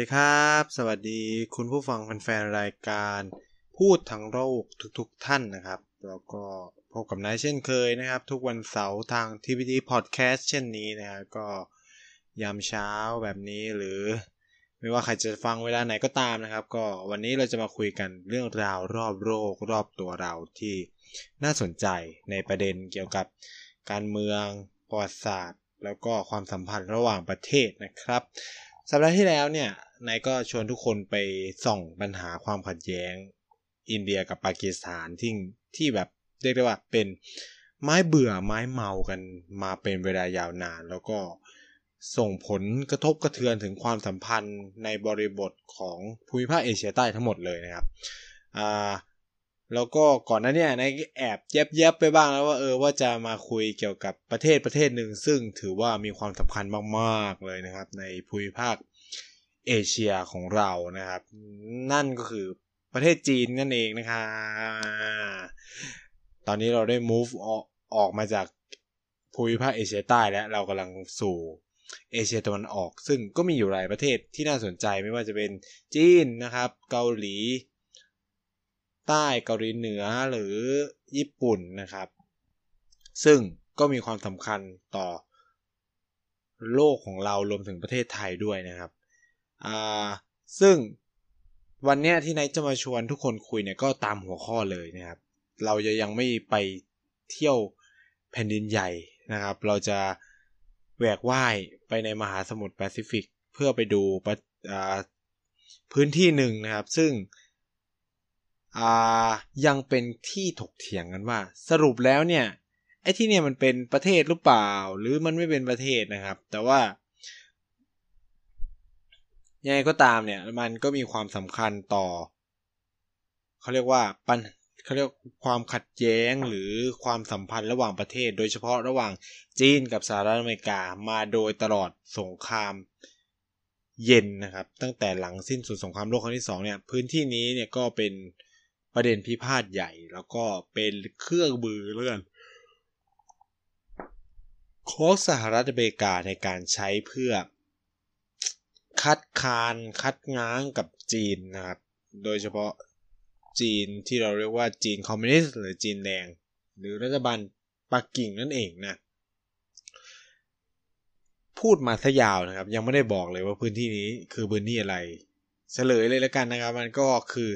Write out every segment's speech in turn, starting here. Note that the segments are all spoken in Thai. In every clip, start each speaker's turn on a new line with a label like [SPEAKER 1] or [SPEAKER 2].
[SPEAKER 1] ดีครับ สวัสดีคุณผู้ฟังแฟนๆรายการพูดทั้งโลกทุกๆทท่านนะครับ แล้วก็พบกับนายเช่นเคยนะครับ ทุกวันเสาร์ทาง TVD Podcast เช่นนี้นะครับก็ยามเช้าแบบนี้หรือ ไม่ว่าใครจะฟังเวลาไหนก็ตามนะครับ ก็วันนี้เราจะมาคุยกันเรื่องราวรอบโลกรอบตัวเราที่น่าสนใจในประเด็นเกี่ยวกับการเมืองประวัติศาสตร์ แล้วก็ความสัมพันธ์ระหว่างประเทศนะครับสัปดาห์ที่แล้วเนี่ย นายก็ชวนทุกคนไปส่องปัญหาความขัดแย้ง อินเดียกับปากีสถานที่ที่แบบเรียกได้ว่าเป็นไม้เบื่อไม้เมากันมาเป็นเวลายาวนาน แล้วก็ส่งผลกระทบกระเทือนถึงความสัมพันธ์ในบริบทของภูมิภาคเอเชียใต้ทั้งหมดเลยนะครับอ่าแล้วก็ก่อนหน้านี้นายแอบแยบๆไปบ้างแล้วว่าเออว่าจะมาคุยเกี่ยวกับประเทศประเทศหนึ่งซึ่งถือว่ามีความสำคัญมากๆเลยนะครับ ในภูมิภาค เอเชียของเรานะครับ นั่นก็คือประเทศจีนนั่นเองนะครับตอนนี้เราได้ move ออกออกมาจากภูมิภาคเอเชียใต้แล้วเรากำลังสู่เอเชียตะวันออก ซึ่งก็มีอยู่หลายประเทศที่น่าสนใจไม่ว่าจะเป็นจีนนะครับ เกาหลี ใต้เกาหลีเหนือหรือญี่ปุ่นนะครับ ซึ่งก็มีความสำคัญต่อโลกของเรารวมถึงประเทศไทยด้วยนะครับ อ่าซึ่งวันเนี้ยที่นายจะมาชวนทุกคนคุยเนี่ยก็ตามหัวข้อเลยนะครับ เราจะยังไม่ไปเที่ยวแผ่นดินใหญ่นะครับ เราจะแหวกว่ายไปในมหาสมุทรแปซิฟิก เพื่อไปดูปพื้นที่หนึ่งนะครับ ซึ่งยังเป็นที่ถกเถียงกันว่า สรุปแล้วเนี่ยไอ้ที่เนี่ยมันเป็นประเทศหรือเปล่า หรือมันไม่เป็นประเทศนะครับ แต่ว่า ยังไงก็ตามเนี่ย มันก็มีความสำคัญต่อ เขาเรียกว่าปัญเขาเรียกความขัดแย้งหรือความสัมพันธ์ระหว่างประเทศ โดยเฉพาะระหว่างจีนกับสหรัฐอเมริกามาโดยตลอดสงครามเย็นนะครับ ตั้งแต่หลังสิ้นสุดสงครามโลกครั้งที่สองเนี่ยพื้นที่นี้เนี่ยก็เป็นประเด็นพิพาทใหญ่ แล้วก็เป็นเครื่องมือเลื่อนของสหรัฐอเมริกาในการใช้เพื่อ คัดค้านคัดง้างกับจีนนะครับ โดยเฉพาะจีนที่เราเรียกว่าจีนคอมมิวนิสต์หรือจีนแดง หรือรัฐบาลปักกิ่งนั่นเองนะพูดมาซะยาวนะครับ ยังไม่ได้บอกเลยว่าพื้นที่นี้คือพื้นที่อะไรเฉลยเลยแล้วกันนะครับ มันก็คือ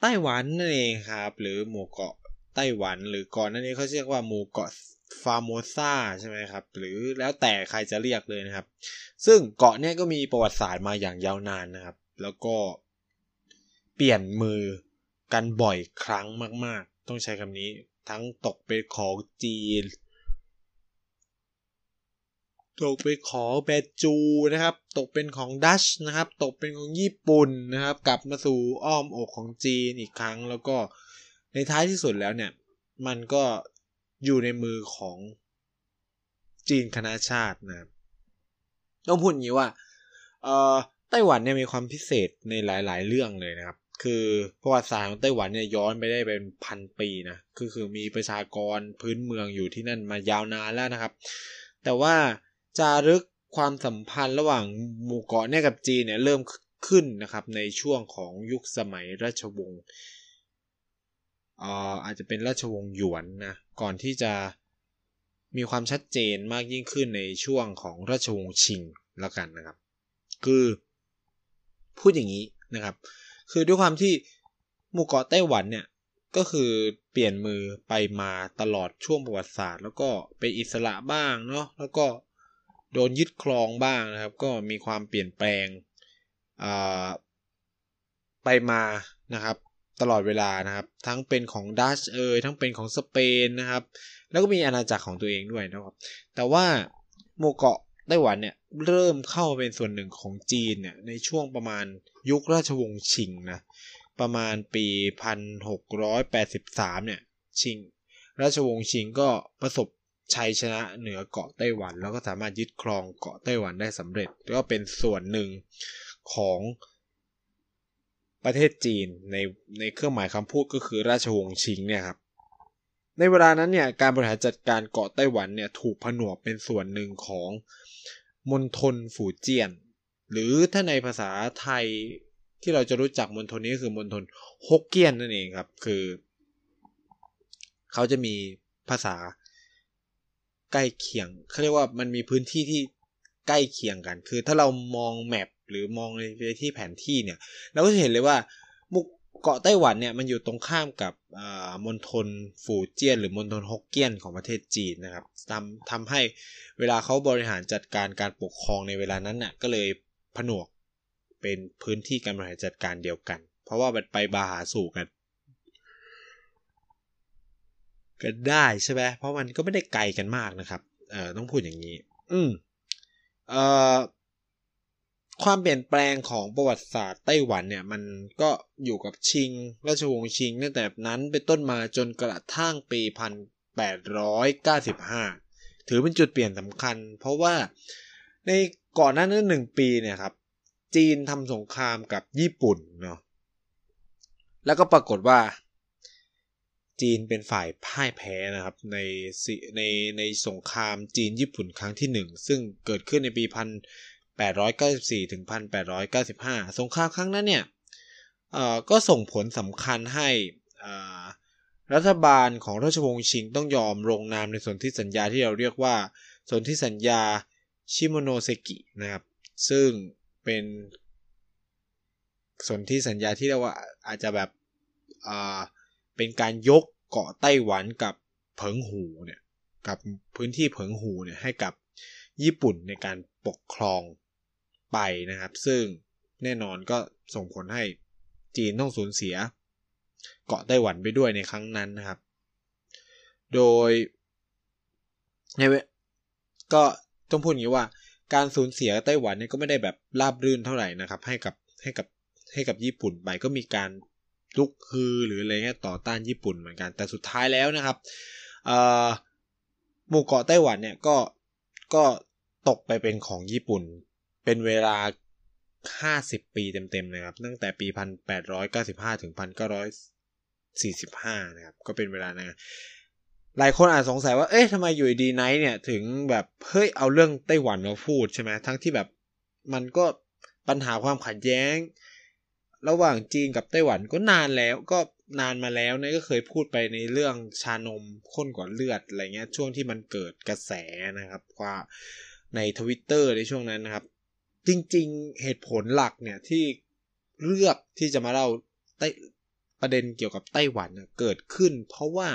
[SPEAKER 1] ไต้หวันนั่นเองครับ หรือหมู่เกาะไต้หวัน หรือก่อนหน้านี้เขาเรียกว่าหมู่เกาะ ฟาโมซาใช่ไหมครับ หรือแล้วแต่ใครจะเรียกเลยนะครับ ซึ่งเกาะเนี้ยก็มีประวัติศาสตร์มาอย่างยาวนานนะครับ แล้วก็เปลี่ยนมือกันบ่อยครั้งมาก ๆ ต้องใช้คำนี้ทั้งตกเป็นของจีน ตกเป็นของเบจูนะครับ ตกเป็นของดัชนะครับ ตกเป็นของญี่ปุ่นนะครับ กลับมาสู่อ้อมอกของจีนอีกครั้ง แล้วก็ในท้ายที่สุดแล้วเนี่ย มันก็ อยู่ในมือของจีนคณะชาตินะครับต้องพูดอย่างนี้ว่าเอ่อไต้หวันเนี่ยมีความพิเศษในหลาย ๆ เรื่องเลยนะครับ คือประวัติศาสตร์ของไต้หวันเนี่ยย้อนไปได้เป็นพันปีนะคือคือมีประชากรพื้นเมืองอยู่ที่นั่นมายาวนานแล้วนะครับ แต่ว่าจารึกความสัมพันธ์ระหว่างหมู่เกาะเนี่ยกับจีนเนี่ยเริ่มขึ้นนะครับในช่วงของยุคสมัยราชวงศ์อาจจะเป็นราชวงศ์หยวนนะ ก่อนที่จะมีความชัดเจนมากยิ่งขึ้นในช่วงของราชวงศ์ชิงแล้วกันนะครับ คือพูดอย่างนี้นะครับ คือด้วยความที่หมู่เกาะไต้หวันเนี่ยก็คือเปลี่ยนมือไปมาตลอดช่วงประวัติศาสตร์ แล้วก็ไปอิสระบ้างเนาะแล้วก็โดนยึดครองบ้างนะครับ ก็มีความเปลี่ยนแปลงไปมานะครับ ตลอดเวลานะครับ ทั้งเป็นของดัชเอยทั้งเป็นของสเปนนะครับ แล้วก็มีอาณาจักรของตัวเองด้วยนะครับ แต่ว่าหมู่เกาะไต้หวันเนี่ยเริ่มเข้าเป็นส่วนหนึ่งของจีนเนี่ยในช่วงประมาณยุคราชวงศ์ชิงนะประมาณปี 1683 เนี่ยชิง ราชวงศ์ชิงก็ประสบชัยชนะเหนือเกาะไต้หวัน แล้วก็สามารถยึดครองเกาะไต้หวันได้สำเร็จ ก็เป็นส่วนหนึ่งของ ประเทศจีนในในเครื่องหมายคำพูดก็คือราชวงศ์ชิงเนี่ยครับในเวลานั้นเนี่ยการบริหารจัดการเกาะไต้หวันเนี่ยถูกผนวกเป็นส่วนหนึ่งของมณฑลฝูเจียน หรือถ้าในภาษาไทยที่เราจะรู้จักมณฑลนี้ก็คือมณฑลฮกเกี้ยนนั่นเองครับ คือ เขาจะมีภาษาใกล้เคียงเขาเรียกว่ามันมีพื้นที่ที่ใกล้เคียงกัน คือถ้าเรามองแมป หรือมองในที่แผนที่เนี่ย เราก็จะเห็นเลยว่ามุกเกาะไต้หวันเนี่ยมันอยู่ตรงข้ามกับมณฑลฝูเจี้ยน หรือมณฑลฮกเกี้ยนของประเทศจีนนะครับทำทำให้เวลาเขาบริหารจัดการการปกครองในเวลานั้นน่ะก็เลยผนวกเป็นพื้นที่การบริหารจัดการเดียวกัน เพราะว่ามันไปบาหาสู่กันก็ได้ใช่ไหมเพราะมันก็ไม่ได้ไกลกันมากนะครับ เออต้องพูดอย่างนี้ อืมเอ่อ ความเปลี่ยนแปลงของประวัติศาสตร์ไต้หวันเนี่ย มันก็อยู่กับชิง ราชวงศ์ชิงตั้งแต่นั้นเป็นต้นมาจนกระทั่งปีพันแปดร้อยเก้าสิบห้าถือเป็นจุดเปลี่ยนสำคัญ เพราะว่าในก่อนหน้านั้นหนึ่งปีเนี่ยครับ จีนทำสงครามกับญี่ปุ่นเนาะแล้วก็ปรากฏว่า จีนเป็นฝ่ายพ่ายแพ้นะครับ ในในในสงครามจีนญี่ปุ่นครั้งที่หนึ่งซึ่งเกิดขึ้นในปีพัน 894ถึง1895 สงครามครั้งนั้นเนี่ยก็ส่งผลสำคัญให้รัฐบาลของราชวงศ์ชิงต้องยอมลงนามในสนธิสัญญาที่เราเรียกว่าสนธิสัญญาชิโมโนเซกินะครับ ซึ่งเป็นสนธิสัญญาที่เรียกว่าอาจจะแบบเป็นการยกเกาะไต้หวันกับเผิงหูเนี่ยกับพื้นที่เผิงหูเนี่ยให้กับญี่ปุ่นในการปกครอง ไปนะครับ ซึ่งแน่นอนก็ส่งผลให้จีนต้องสูญเสีย เกาะไต้หวันไปด้วยในครั้งนั้นนะครับ โดยในเวก็ต้องพูดอย่างนี้ว่า การสูญเสียไต้หวันเนี่ยก็ไม่ได้แบบราบรื่นเท่าไหร่นะครับ ให้กับให้กับให้กับญี่ปุ่นไปก็มีการลุกฮือหรืออะไรเงี้ยต่อต้านญี่ปุ่นเหมือนกัน แต่สุดท้ายแล้วนะครับหมู่เกาะไต้หวันเนี่ยก็ก็ตกไปเป็นของญี่ปุ่น เป็นเวลา 50 ปีเต็มๆนะครับ ตั้งแต่ปี 1895 ถึง 1945 นะครับ ก็เป็นเวลานะหลายคนอาจสงสัยว่า เอ๊ะทำไมอยู่ดีไนท์เนี่ย ถึงแบบ เฮ้ย เอาเรื่องไต้หวันมาพูดใช่ไหม ทั้งที่แบบมันก็ปัญหาความขัดแย้ง ระหว่างจีนกับไต้หวันก็นานแล้วก็นานมาแล้วนะก็เคยพูดไปในเรื่องชานมข้นกว่าเลือดอะไรเงี้ยช่วงที่มันเกิดกระแสนะครับว่าในทวิตเตอร์ในช่วงนั้นนะครับ จริง ๆ เหตุผลหลักเนี่ยที่เลือกที่จะมาเล่าประเด็นเกี่ยวกับไต้หวันเกิดขึ้น เพราะว่า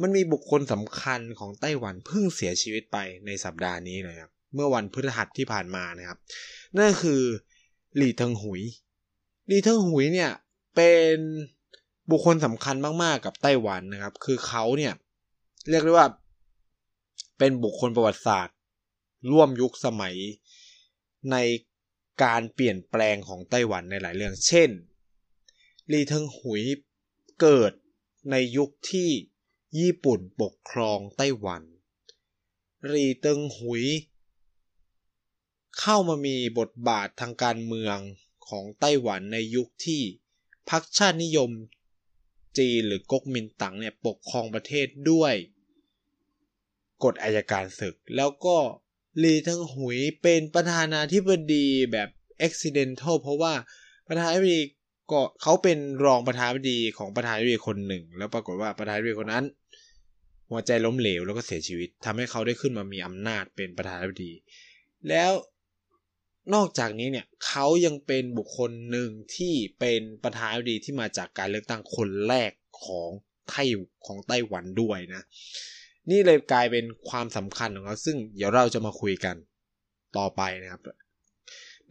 [SPEAKER 1] มันมีบุคคลสำคัญของไต้หวันเพิ่งเสียชีวิตไปในสัปดาห์นี้เลยครับ เมื่อวันพฤหัสที่ผ่านมานะครับ นั่นคือหลี่เทิงหุยหลี่เทิงหุยเนี่ยเป็นบุคคลสำคัญมาก ๆ กับไต้หวันนะครับ คือเขาเนี่ยเรียกได้ว่าเป็นบุคคลประวัติศาสตร์ ร่วมยุคสมัย ในการเปลี่ยนแปลงของไต้หวันในหลายเรื่อง เช่นลีเทิงหุยเกิดในยุคที่ญี่ปุ่นปกครองไต้หวันลีเทิงหุย เข้ามามีบทบาททางการเมืองของไต้หวันในยุคที่พรรคชาตินิยมจีนหรือก๊กมินตั๋งเนี่ยปกครองประเทศด้วยกฎอายการศึก แล้วก็ ลีทั้งหุยเป็นประธานาธิบดีแบบ accidental เพราะว่าประธานาธิบดีก็เขาเป็นรองประธานาธิบดีของประธานาธิบดีคนหนึ่ง แล้วปรากฏว่าประธานาธิบดีคนนั้น หัวใจล้มเหลวแล้วก็เสียชีวิตทำให้เขาได้ขึ้นมามีอำนาจเป็นประธานาธิบดี แล้วนอกจากนี้เนี่ยเขายังเป็นบุคคลหนึ่งที่เป็นประธานาธิบดีที่มาจากการเลือกตั้งคนแรกของไต้ของไต้หวันด้วยนะ นี่เลยกลายเป็นความสำคัญของเขาซึ่งเดี๋ยวเราจะมาคุยกันต่อไปนะครับ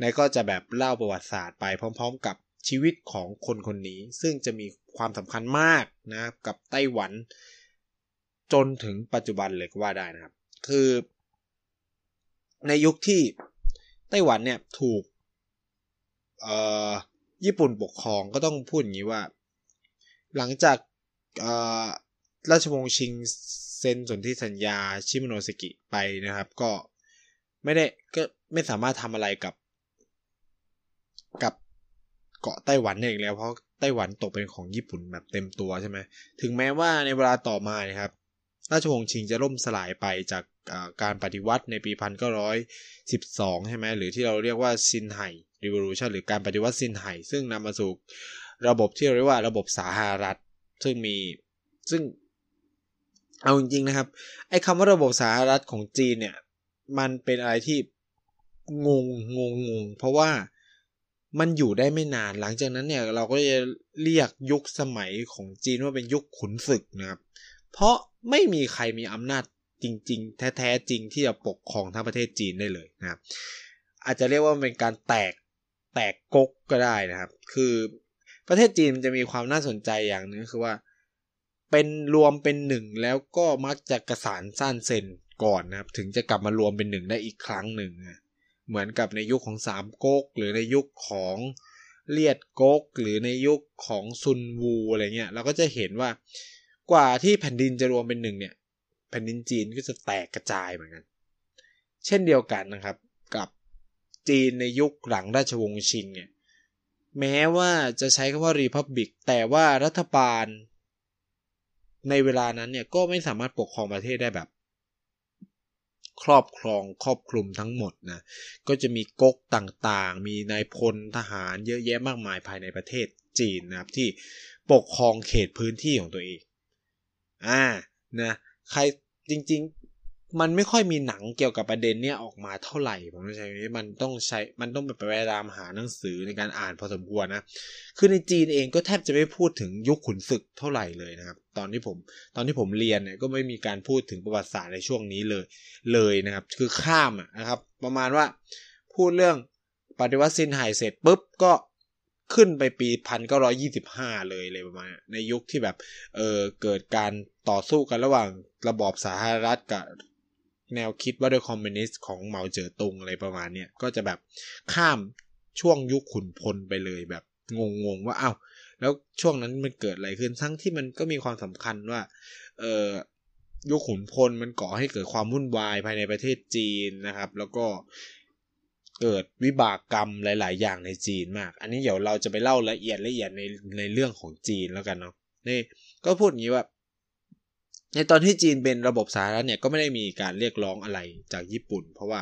[SPEAKER 1] นายก็จะแบบเล่าประวัติศาสตร์ไปพร้อม ๆ กับชีวิตของคนคนนี้ ซึ่งจะมีความสำคัญมากนะกับไต้หวัน จนถึงปัจจุบันเลยก็ว่าได้นะครับ คือ ในยุคที่ไต้หวันเนี่ยถูกญี่ปุ่นปกครองก็ต้องพูดอย่างนี้ว่า หลังจากอ ราชวงศ์ชิงเซ็นสนธิสัญญาชิมโนสกิไปนะครับ ก็ไม่ได้ก็ไม่สามารถทำอะไรกับ กับเกาะไต้หวันได้อีกแล้ว เพราะไต้หวันตกเป็นของญี่ปุ่นแบบเต็มตัวใช่ไหมถึงแม้ว่าในเวลาต่อมานะครับ ราชวงศ์ชิงจะล่มสลายไปจากการปฏิวัติในปี 1912 ใช่ไหมหรือที่เราเรียกว่าซินไห่รีวิลูชันหรือการปฏิวัติซินไห่ ซึ่งนำมาสู่ระบบที่เราเรียกว่าระบบสาธารัฐซึ่งมีซึ่ง เอาจริงๆนะครับ ไอ้คำว่าระบบสาธารณรัฐของจีนเนี่ย มันเป็นอะไรที่งงงงงงเพราะว่ามันอยู่ได้ไม่นานหลังจากนั้นเนี่ย เราก็จะเรียกยุคสมัยของจีนว่าเป็นยุคขุนศึกนะครับ เพราะไม่มีใครมีอำนาจจริง ๆ แท้ๆจริงที่จะปกครองทั้งประเทศจีนได้เลยนะครับ อาจจะเรียกว่าเป็นการแตกแตกกกก็ได้นะครับ คือประเทศจีนมันจะมีความน่าสนใจอย่างนึงคือว่า เป็นรวมเป็นหนึ่งแล้วก็มักจะกระสานสั้นเซนก่อนนะครับ ถึงจะกลับมารวมเป็นหนึ่งได้อีกครั้งหนึ่ง เหมือนกับในยุคของสามก๊กหรือในยุคของเลียดก๊กหรือในยุคของซุนวูอะไรเงี้ยเราก็จะเห็นว่ากว่าที่แผ่นดินจะรวมเป็นหนึ่งเนี่ย แผ่นดินจีนก็จะแตกกระจายเหมือนกัน เช่นเดียวกันนะครับ กับจีนในยุคหลังราชวงศ์ชิงเนี่ยแม้ว่าจะใช้คำว่ารีพับบิกแต่ว่ารัฐบาล ในเวลานั้นเนี่ยก็ไม่สามารถปกครองประเทศได้แบบ ครอบครองครอบคลุมทั้งหมดนะก็จะมีก๊กต่างๆ มีนายพลทหารเยอะแยะมากมายภายในประเทศจีนนะครับที่ปกครองเขตพื้นที่ของตัวเองอ่านะใครจริง มันไม่ค่อยมีหนังเกี่ยวกับประเด็นเนี้ยออกมาเท่าไหร่ผมใช้นี้มันต้องใช้มันต้องไปไปตามหาหนังสือในการอ่านพอสมควรนะ คือในจีนเองก็แทบจะไม่พูดถึงยุคขุนศึกเท่าไหร่เลยนะครับ ตอนที่ผมตอนที่ผมเรียนเนี่ยก็ไม่มีการพูดถึงประวัติศาสตร์ในช่วงนี้เลยเลยนะครับ คือข้ามนะครับ ประมาณว่าพูดเรื่องปฏิวัติซินไห่เสร็จปุ๊บก็ขึ้นไปปีพันเก้าร้อยี่สิบห้าเลยเลยประมาณในยุคที่แบบเออเกิดการต่อสู้กันระหว่างระบอบสาธารณรัฐกับ แนวคิดว่าด้วยคอมมิวนิสต์ของเหมาเจ๋อตงอะไรประมาณเนี้ยก็จะแบบข้ามช่วงยุคขุนพลไปเลยแบบงงๆว่าอ้าวแล้วช่วงนั้นมันเกิดอะไรขึ้นทั้งที่มันก็มีความสำคัญว่า เออยุคขุนพลมันก่อให้เกิดความวุ่นวายภายในประเทศจีนนะครับ แล้วก็เกิดวิบากกรรมหลาย ๆ อย่างในจีนมาก อันนี้เดี๋ยวเราจะไปเล่าละเอียดละเอียดในในเรื่องของจีนแล้วกันเนาะนี่ก็พูดอย่างนี้ว่า ในตอนที่จีนเป็นระบบสาธารณะเนี่ยก็ไม่ได้มีการเรียกร้องอะไรจากญี่ปุ่น เพราะว่า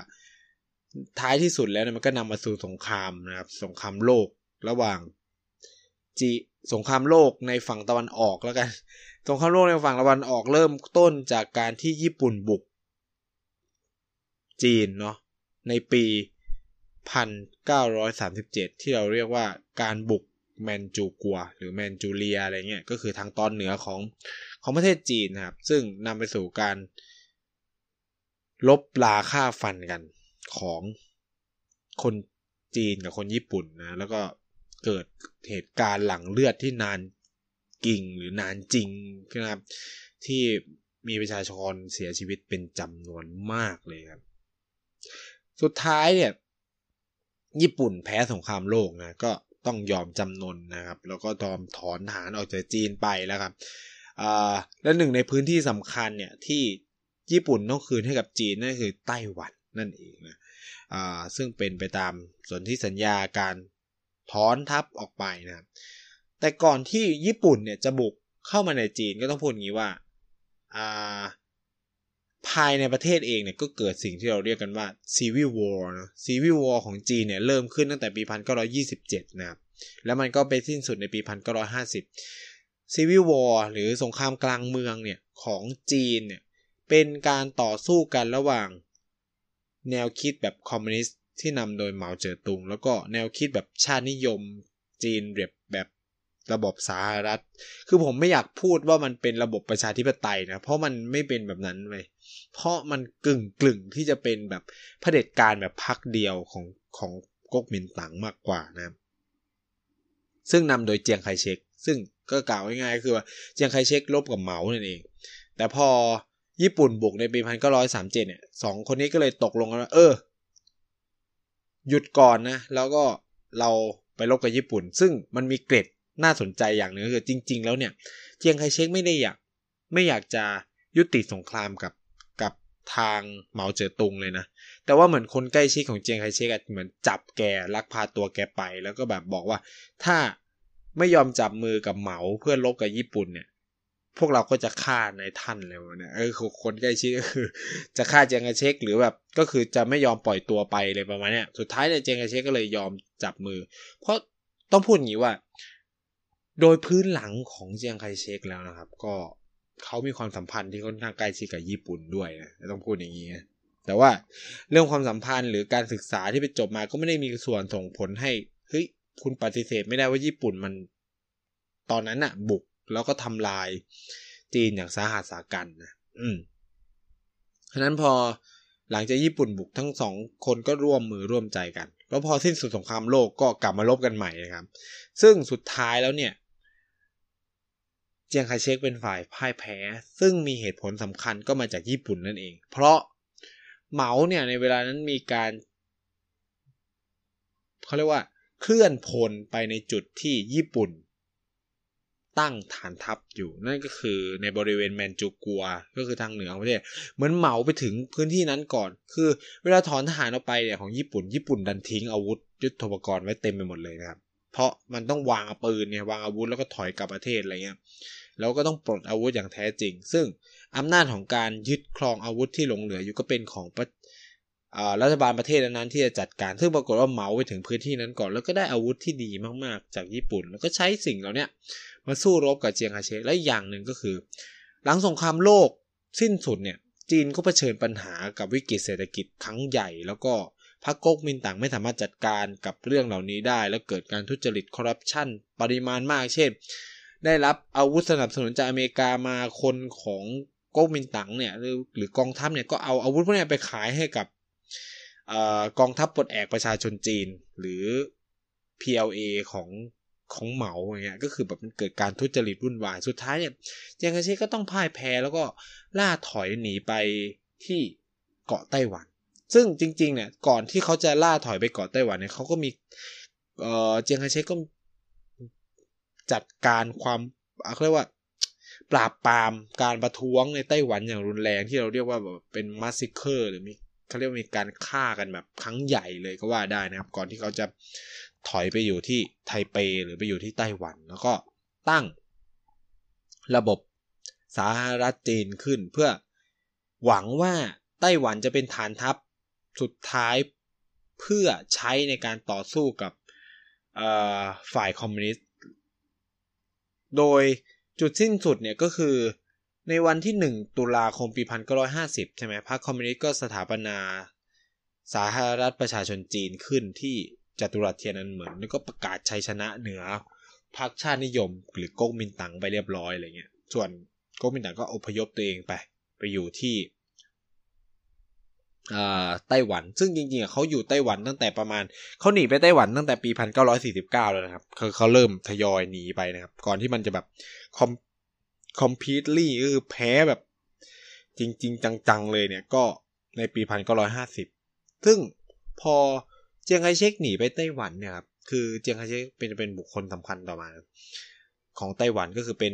[SPEAKER 1] ท้ายที่สุดแล้วมันก็นำมาสู่สงครามนะครับ สงครามโลกระหว่างจีสงครามโลกในฝั่งตะวันออกแล้วกันสงครามโลกในฝั่งตะวันออกเริ่มต้นจากการที่ญี่ปุ่นบุก จีนเนาะในปี 1937 ที่เราเรียกว่าการบุก แมนจูกัว หรือแมนจูเลียอะไรเงี้ยก็คือทางตอนเหนือของของประเทศจีนนะครับ ซึ่งนำไปสู่การลบลาค่าฟันกันของคนจีนกับคนญี่ปุ่นนะ แล้วก็เกิดเหตุการณ์หลังเลือดที่นานกิ่งหรือนานจริงนะครับ ที่มีประชาชนเสียชีวิตเป็นจำนวนมากเลยครับ สุดท้ายเนี่ย ญี่ปุ่นแพ้สงครามโลกนะ ก็ ต้องยอมจำนนนะครับ แล้วก็ยอมถอนฐานออกจากจีนไปแล้วครับและหนึ่งในพื้นที่สำคัญเนี่ยที่ญี่ปุ่นต้องคืนให้กับจีนนั่นคือไต้หวันนั่นเองนะซึ่งเป็นไปตามส่วนที่สัญญาการถอนทัพออกไปนะแต่ก่อนที่ญี่ปุ่นเนี่ยจะบุกเข้ามาในจีนก็ต้องพูดงี้ว่า ภายในประเทศเองเนี่ยก็เกิดสิ่งที่เราเรียกกันว่า civil war นะ civil war ของจีนเนี่ยเริ่มขึ้นตั้งแต่ปี 1927 นะครับ แล้วมันก็ไปสิ้นสุดในปี 1950ซีวิววอร์หรือสงครามกลางเมืองเนี่ยของจีนเนี่ยเป็นการต่อสู้กันระหว่างแนวคิดแบบคอมมิวนิสต์ที่นำโดยเหมาเจ๋อตุง แล้วก็แนวคิดแบบชาตินิยมจีนเรียบแบบระบบสาธารณรัฐ คือผมไม่อยากพูดว่ามันเป็นระบบประชาธิปไตยนะ เพราะมันไม่เป็นแบบนั้นเลย เพราะมันกึ่งกลึ่งที่จะเป็นแบบเผด็จการแบบพักเดียวของของก๊กมินตั๋งมากกว่านะซึ่งนำโดยเจียงไคเชกซึ่งก็กล่าวง่ายๆคือว่าเจียงไคเชกลบกับเหมานั่นเอง แต่พอญี่ปุ่นบุกในปีพันเก้าร้อยสามเจ็ดเนี่ยสองคนนี้ก็เลยตกลงกันว่าเออ หยุดก่อนนะ แล้วก็เราไปรบกับญี่ปุ่น ซึ่งมันมีเกร็ดน่าสนใจอย่างหนึ่งคือจริง ๆ แล้วเนี่ย เจียงไคเชกไม่ได้อยากไม่อยากจะยุติสงครามกับ ทางเหมาเจ๋อตุงเลยนะ แต่ว่าเหมือนคนใกล้ชิดของเจียงไคเชกเหมือนจับแกลักพาตัวแกไป แล้วก็แบบบอกว่า ถ้าไม่ยอมจับมือกับเหมาเพื่อลบกับญี่ปุ่นเนี่ย พวกเราก็จะฆ่าในายท่านเลยวะเนี่ยเออคือคนใกล้ชิดก็คือ จะฆ่าเจียงไคเชกหรือแบบก็คือจะไม่ยอมปล่อยตัวไปเลยประมาณเนี้ยสุดท้ายเนี่ยเจียงไคเชกก็เลยยอมจับมือ เพราะต้องพูดอย่างนี้ว่า โดยพื้นหลังของเจียงไคเชกแล้วนะครับ ก็ เขามีความสัมพันธ์ที่ค่อนข้างใกล้ชิดกับญี่ปุ่นด้วยนะต้องพูดอย่างนี้แต่ว่าเรื่องความสัมพันธ์หรือการศึกษาที่ไปจบมาก็ไม่ได้มีส่วนส่งผลให้เฮ้ยคุณปฏิเสธไม่ได้ว่าญี่ปุ่นมันตอนนั้นอะบุกแล้วก็ทำลายจีนอย่างสาหัสสากันนะอืมฉะนั้นพอหลังจากญี่ปุ่นบุกทั้งสองคนก็ร่วมมือร่วมใจกัน แล้วพอสิ้นสุดสงครามโลกก็กลับมาลบกันใหม่นะครับ ซึ่งสุดท้ายแล้วเนี่ย เจียงไคเชกเป็นฝ่ายพ่ายแพ้ ซึ่งมีเหตุผลสำคัญก็มาจากญี่ปุ่นนั่นเอง เพราะเหมาเนี่ยในเวลานั้นมีการเขาเรียกว่า เคลื่อนพลไปในจุดที่ญี่ปุ่น ตั้งฐานทัพอยู่ นั่นก็คือในบริเวณแมนจูกัว ก็คือทางเหนือของประเทศเหมือนเหมาไปถึงพื้นที่นั้นก่อน คือเวลาถอนทหารออกไปเนี่ยของญี่ปุ่น ญี่ปุ่นดันทิ้งอาวุธยุทโธปกรณ์ไว้เต็มไปหมดเลยนะครับ เพราะมันต้องวางปืนเนี่ยวางอาวุธแล้วก็ถอยกลับประเทศอะไรเงี้ยแล้วก็ต้องปลดอาวุธอย่างแท้จริง ซึ่งอำนาจของการยึดครองอาวุธที่หลงเหลืออยู่ก็เป็นของร,อรัฐบาลประเทศนั้นๆที่จะจัดการ ซึ่งปรากฏว่าเหมาไปถึงพื้นที่นั้นก่อน แล้วก็ได้อาวุธที่ดีมากๆ จากญี่ปุ่น แล้วก็ใช้สิ่งเหล่านี้มาสู้รบกับเจียงไคเชกและอีกอย่างหนึ่งก็คือ หลังสงครามโลกสิ้นสุดเนี่ยจีนก็เผชิญปัญหากับวิกฤตเศรษฐกิจครั้งใหญ่ แล้วก็ พรรคก๊กมินตั๋งไม่สามารถจัดการกับเรื่องเหล่านี้ได้ แล้วเกิดการทุจริตคอร์รัปชันปริมาณมากเช่น ได้รับอาวุธสนับสนุนจากอเมริกามาคนของก๊กมินตั๋งเนี่ยหรือหรือกองทัพเนี่ยก็เอาอาวุธพวกนี้ไปขายให้กับอกองทัพปลดแอกประชาชนจีน หรือ PLA ของของเหมาอย่างเงี้ยก็คือแบบมันเกิดการทุจริตวุ่นวายสุดท้ายเนี่ยเจียงไคเชกก็ต้องพ่ายแพ้แล้วก็ล่าถอยหนีไปที่เกาะไต้หวัน ซึ่งจริงๆเนี่ยก่อนที่เขาจะล่าถอยไปเกาะไต้หวันเนี่ยเขาก็มีเอ่อเจียงไคเชกก็จัดการความเขาเรียกว่า ปราบปรามการประท้วงในไต้หวันอย่างรุนแรงที่เราเรียกว่าแบบเป็น massacre หรือมีเขาเรียกว่ามีการฆ่ากันแบบครั้งใหญ่เลยก็ว่าได้นะครับ ก่อนที่เขาจะถอยไปอยู่ที่ไทเปหรือไปอยู่ที่ไต้หวัน แล้วก็ตั้งระบบสาธารณจีนขึ้นเพื่อหวังว่าไต้หวันจะเป็นฐานทัพ สุดท้ายเพื่อใช้ในการต่อสู้กับฝ่ายคอมมิวนิสต์ โดยจุดสิ้นสุดเนี่ยก็คือในวันที่ 1 ตุลาคมปี 1950 ใช่ไหมพรรคคอมมิวนิสต์ก็สถาปนาสาธารณรัฐประชาชนจีนขึ้นที่จัตุรัสเทียนอันเหมือนแล้วก็ประกาศชัยชนะเหนือพรรคชาตินิยม หรือก๊กมินตั๋งไปเรียบร้อยอะไรเงี้ย ส่วนก๊กมินตั๋งก็อพยพตัวเองไป ไปอยู่ที่ ไต้หวัน ซึ่งจริงๆเขาอยู่ไต้หวันตั้งแต่ประมาณเขาหนีไปไต้หวันตั้งแต่ปี 1949 แล้วนะครับคือเขาเริ่มทยอยหนีไปนะครับ ก่อนที่มันจะแบบคอม completely ก็คือแพ้แบบ จริง ๆ จังๆ เลยเนี่ยก็ในปี 1950 ซึ่งพอเจียงไคเชกหนีไปไต้หวันเนี่ยครับคือเจียงไคเชกเป็นเป็นบุคคลสำคัญต่อมา ของไต้หวันก็คือเป็น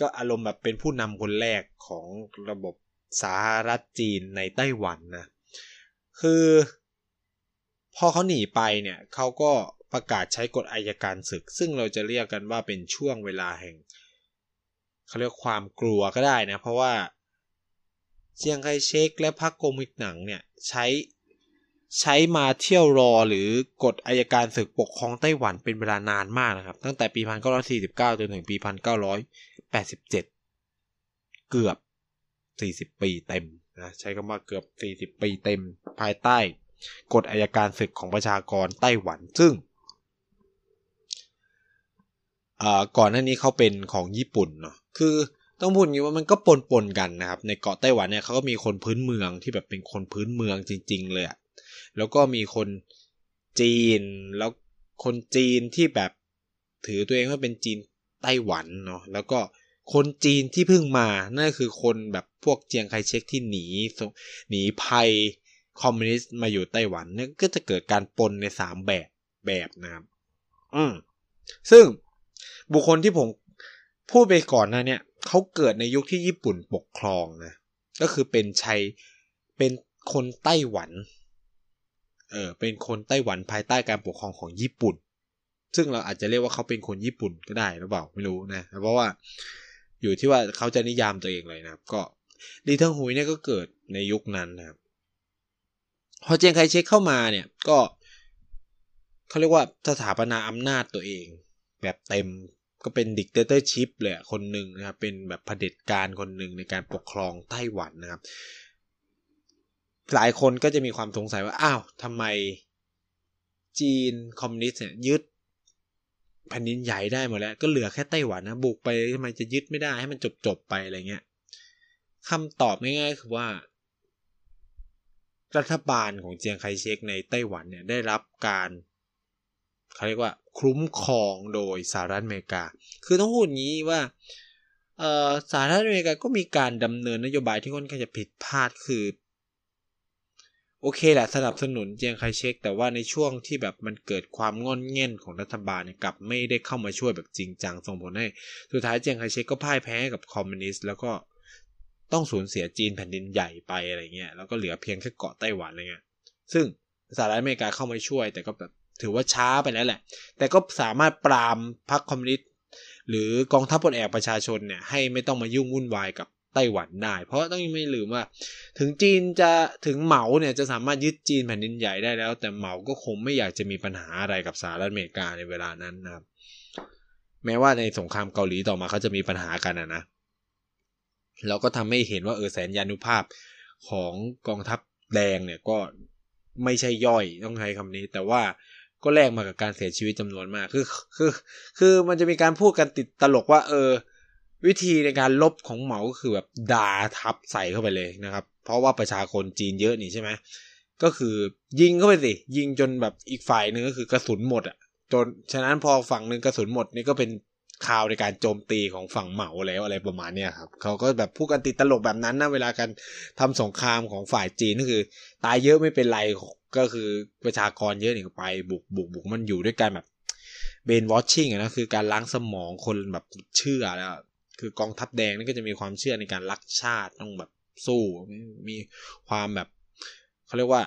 [SPEAKER 1] ก็อารมณ์แบบเป็นผู้นำคนแรกของระบบสาธารณจีนในไต้หวันนะ คือพอเขาหนีไปเนี่ยเขาก็ประกาศใช้กฎอายการศึก ซึ่งเราจะเรียกกันว่าเป็นช่วงเวลาแห่งเขาเรียกความกลัวก็ได้นะ เพราะว่าเจียงไคเชกและพรรคกงมิกหนังเนี่ยใช้ใช้มาเที่ยวรอหรือกฎอายการศึกปกครองไต้หวันเป็นเวลานานมากนะครับ ตั้งแต่ปี 1949 จนถึงปี 1987 เกือบ 40 ปีเต็ม นะใช้คำว่าเกือบ 40 ปีเต็มภายใต้กฎอายการศึกของประชากรไต้หวันซึ่งก่อนหน้านี้เขาเป็นของญี่ปุ่นเนาะคือต้องพูดงี้ว่ามันก็ปนปนกันนะครับ ในเกาะไต้หวันเนี่ยเขาก็มีคนพื้นเมืองที่แบบเป็นคนพื้นเมืองจริง ๆ เลยอะแล้วก็มีคนจีนแล้วคนจีนที่แบบถือตัวเองว่าเป็นจีนไต้หวันเนาะแล้วก็ คนจีนที่เพิ่งมานั่นคือคนแบบพวกเจียงไคเชกที่หนีหนีภัยคอมมิวนิสต์มาอยู่ไต้หวันเนี่ยก็จะเกิดการปนในสามแบบแบบนะครับอืมซึ่งบุคคลที่ผมพูดไปก่อนนะเนี่ยเขาเกิดในยุคที่ญี่ปุ่นปกครองนะก็คือเป็นชัยเป็นคนไต้หวันเออเป็นคนไต้หวันภายใต้การปกครองของญี่ปุ่น ซึ่งเราอาจจะเรียกว่าเขาเป็นคนญี่ปุ่นก็ได้หรือเปล่าไม่รู้นะเพราะว่า อยู่ที่ว่าเขาจะนิยามตัวเองเลยนะครับ ก็หลี่เติงฮุยเนี่ยก็เกิดในยุคนั้นนะครับ พอเจียงไคเชกเข้ามาเนี่ยก็เขาเรียกว่าสถาปนาอำนาจตัวเอง แบบเต็มก็เป็น dictatorship เลยคนหนึ่งนะครับ เป็นแบบเผด็จการคนหนึ่งในการปกครองไต้หวันนะครับ หลายคนก็จะมีความสงสัยว่า อ้าวทำไมจีนคอมมิวนิสต์เนี่ยยึด แผ่นดินใหญ่ได้หมดแล้ว ก็เหลือแค่ไต้หวันนะบุกไปทำไมจะยึดไม่ได้ให้มันจบจบไปอะไรเงี้ยคำตอบง่ายๆคือว่า รัฐบาลของเจียงไคเชกในไต้หวันเนี่ยได้รับการเขาเรียกว่าคุ้มครองโดยสหรัฐอเมริกา คือต้องพูดงี้ว่าสหรัฐอเมริกาก็มีการดำเนินนโยบายที่ค่อนข้างจะผิดพลาดคือ โอเคแหละสนับสนุนเจียงไคเชกแต่ว่าในช่วงที่แบบมันเกิดความงอนเง่นของรัฐบาลเนี่ยกลับไม่ได้เข้ามาช่วยแบบจริงจังส่งผลให้สุดท้ายเจียงไคเชกก็พ่ายแพ้กับคอมมิวนิสต์แล้วก็ต้องสูญเสียจีนแผ่นดินใหญ่ไปอะไรเงี้ยแล้วก็เหลือเพียงแค่เกาะไต้หวันอะไรเงี้ยซึ่งสหรัฐอเมริกาเข้ามาช่วย แต่ก็แบบถือว่าช้าไปแล้วแหละ แต่ก็สามารถปรามพรรคคอมมิวนิสต์หรือกองทัพปลดแอกประชาชนเนี่ยให้ไม่ต้องมายุ่งวุ่นวายกับ ไต้หวันได้ เพราะต้องไม่ลืมว่า ถึงจีนจะถึงเหมาเนี่ยจะสามารถยึดจีนแผ่นดินใหญ่ได้แล้ว แต่เหมาก็คงไม่อยากจะมีปัญหาอะไรกับสหรัฐอเมริกาในเวลานั้นนะครับแม้ว่าในสงครามเกาหลีต่อมาเขาจะมีปัญหากันนะนะเราก็ทำให้เห็นว่าเออแสนยานุภาพของกองทัพแดงเนี่ยก็ไม่ใช่ย่อยต้องใช้คำนี้ แต่ว่าก็แลกมากับการเสียชีวิตจำนวนมากคือคือ คือมันจะมีการพูดกันติดตลกว่า เออ วิธีในการลบของเหมาก็คือแบบด่าทับใส่เข้าไปเลยนะครับ เพราะว่าประชากรจีนเยอะนี่ใช่ไหมก็คือยิงเข้าไปสิยิงจนแบบอีกฝ่ายหนึ่งก็คือกระสุนหมดอะจนฉะนั้นพอฝั่งหนึ่งกระสุนหมดนี่ก็เป็นข่าวในการโจมตีของฝั่งเหมาแล้วอะไรประมาณเนี้ยครับเขาก็แบบพูดกันติดตลกแบบนั้นนะเวลาการทำสงครามของฝ่ายจีนก็คือ ตายเยอะไม่เป็นไรก็คือประชากรเยอะนี่ไปบุกบุกบุกมันอยู่ด้วยกันแบบเบนวอชชิ่งนะคือการล้างสมองคนแบบเชื่อแล้ว คือกองทัพแดงนี่ก็จะมีความเชื่อในการรักชาติต้องแบบสู้มีความแบบเขาเรียกว่า